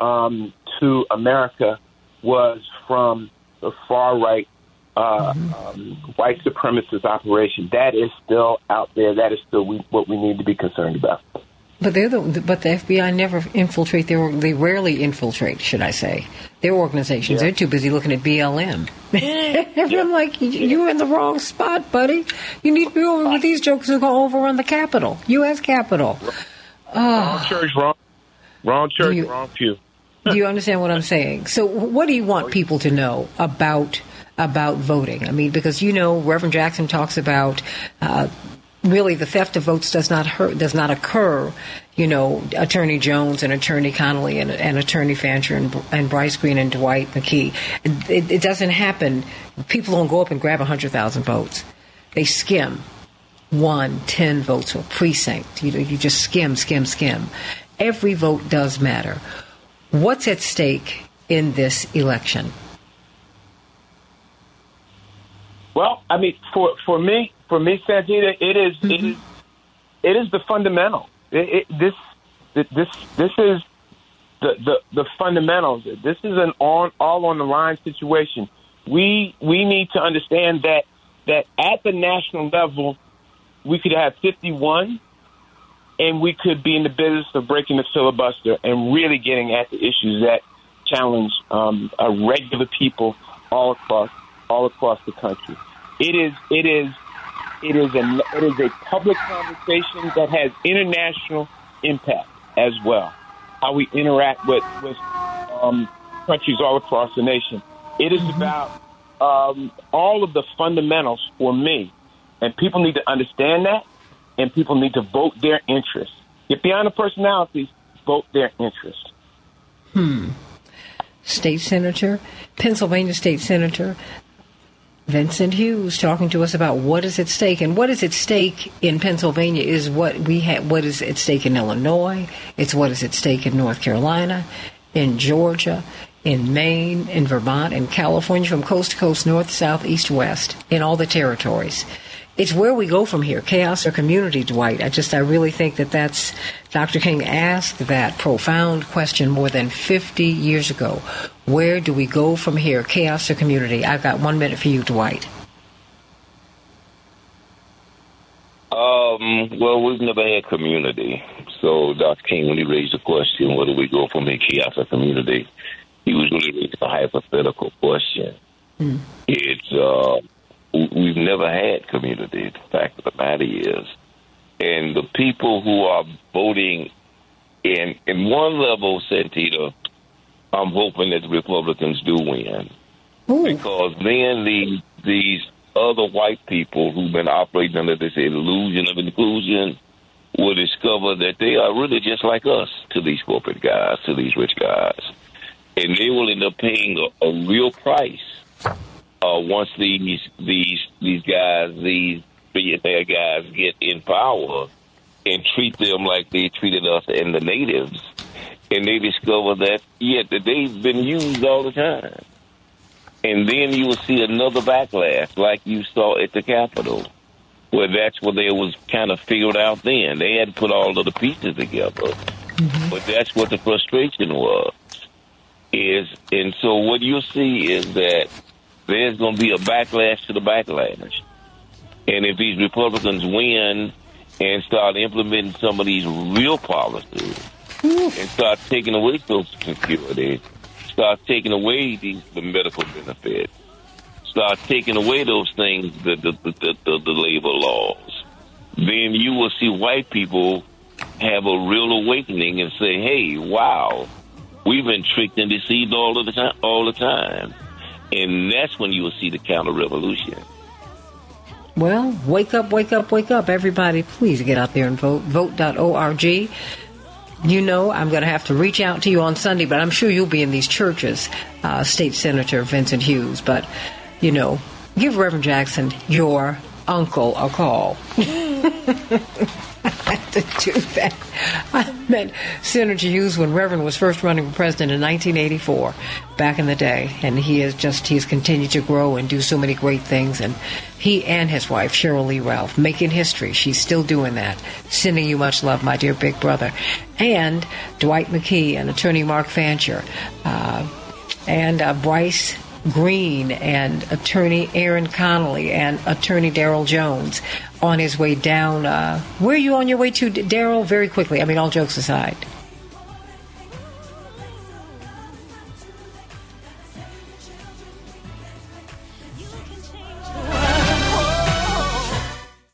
um, to America was from the far right uh, um, white supremacist operation. That is still out there. That is still we, what we need to be concerned about. But they're the but the FBI never infiltrate. They they rarely infiltrate, should I say? Their organizations. Yeah. They're too busy looking at BLM. [LAUGHS] I'm like, "You- you're in the wrong spot, buddy. You need to be over with these jokers who go over on the Capitol, U.S. Capitol. Wrong church, wrong, wrong church, you- wrong pew. Do you understand what I'm saying? So, what do you want people to know about about voting? I mean, because you know, Reverend Jackson talks about uh, really the theft of votes does not hurt, does not occur. You know, Attorney Jones and Attorney Connolly and, and Attorney Fancher and, and Bryce Greene and Dwight McKee. It, it doesn't happen. People don't go up and grab hundred thousand votes. They skim one, ten votes per precinct. You know, you just skim, skim, skim. Every vote does matter. What's at stake in this election? Well, I mean, for for me, for me, Santita, it is it mm-hmm. is it is the fundamental. It, it, this this this is the, the the fundamentals. This is an on all on the line situation. We we need to understand that that at the national level, we could have 51, and we could be in the business of breaking the filibuster and really getting at the issues that challenge um, regular people all across all across the country. It is it is it is a it is a public conversation that has international impact as well. How we interact with with um, countries all across the nation. It is about um, all of the fundamentals for me, and people need to understand that, and people need to vote their interests. Get beyond the personalities, vote their interests. Hmm. State Senator, Pennsylvania State Senator Vincent Hughes talking to us about what is at stake. And what is at stake in Pennsylvania is what we have, what is at stake in Illinois. It's what is at stake in North Carolina, in Georgia, in Maine, in Vermont, in California, from coast to coast, north, south, east, west, in all the territories. It's where we go from here, chaos or community, Dwight. I just, I really think that that's, Dr. King asked that profound question more than 50 years ago. Where do we go from here, chaos or community? I've got one minute for you, Dwight. Um, well, we've never had community. So, Dr. King, when he raised the question, where do we go from here, chaos or community? He was really raising a hypothetical question. It's, uh, we've never had community. The fact of the matter is, and the people who are voting in in one level, Santita, I'm hoping that the Republicans do win. Because then the these other white people who've been operating under this illusion of inclusion will discover that they are really just like us to these corporate guys, to these rich guys, and they will end up paying a, a real price uh, once these these these guys, these billionaire guys, get in power and treat them like they treated us and the natives, and they discover that yet that they've been used all the time, and then you will see another backlash like you saw at the Capitol. Where that's what they was kind of figured out then. They had to put all of the pieces together, but that's what the frustration was. Is and so what you'll see is that there's going to be a backlash to the backlash. And if these Republicans win and start implementing some of these real policies and start taking away Social Security, start taking away these the medical benefits, start taking away those things, the the, the, the, the, the labor laws, then you will see white people have a real awakening and say, "Hey, wow, we've been tricked and deceived all of the time, all the time." And that's when you will see the counter revolution. Well, wake up, wake up, wake up. Everybody, please get out there and vote. Vote.org. You know, I'm going to have to reach out to you on Sunday, but I'm sure you'll be in these churches, uh, State Senator Vincent Hughes. But, you know, give Reverend Jackson, your uncle, a call. [LAUGHS] To do that. I met Senator Hughes when Reverend was first running for president in 1984, back in the day, and he has just he's continued to grow and do so many great things. And he and his wife Sheryl Lee Ralph making history. She's still doing that. Sending you much love, my dear big brother, and Dwight McKee and Attorney Mark Fancher. Uh, and uh, Bryce Greene and attorney Aaron Connolly and attorney Daryl Jones on his way down. Uh, where are you on your way to, Daryl? Very quickly. I mean, all jokes aside.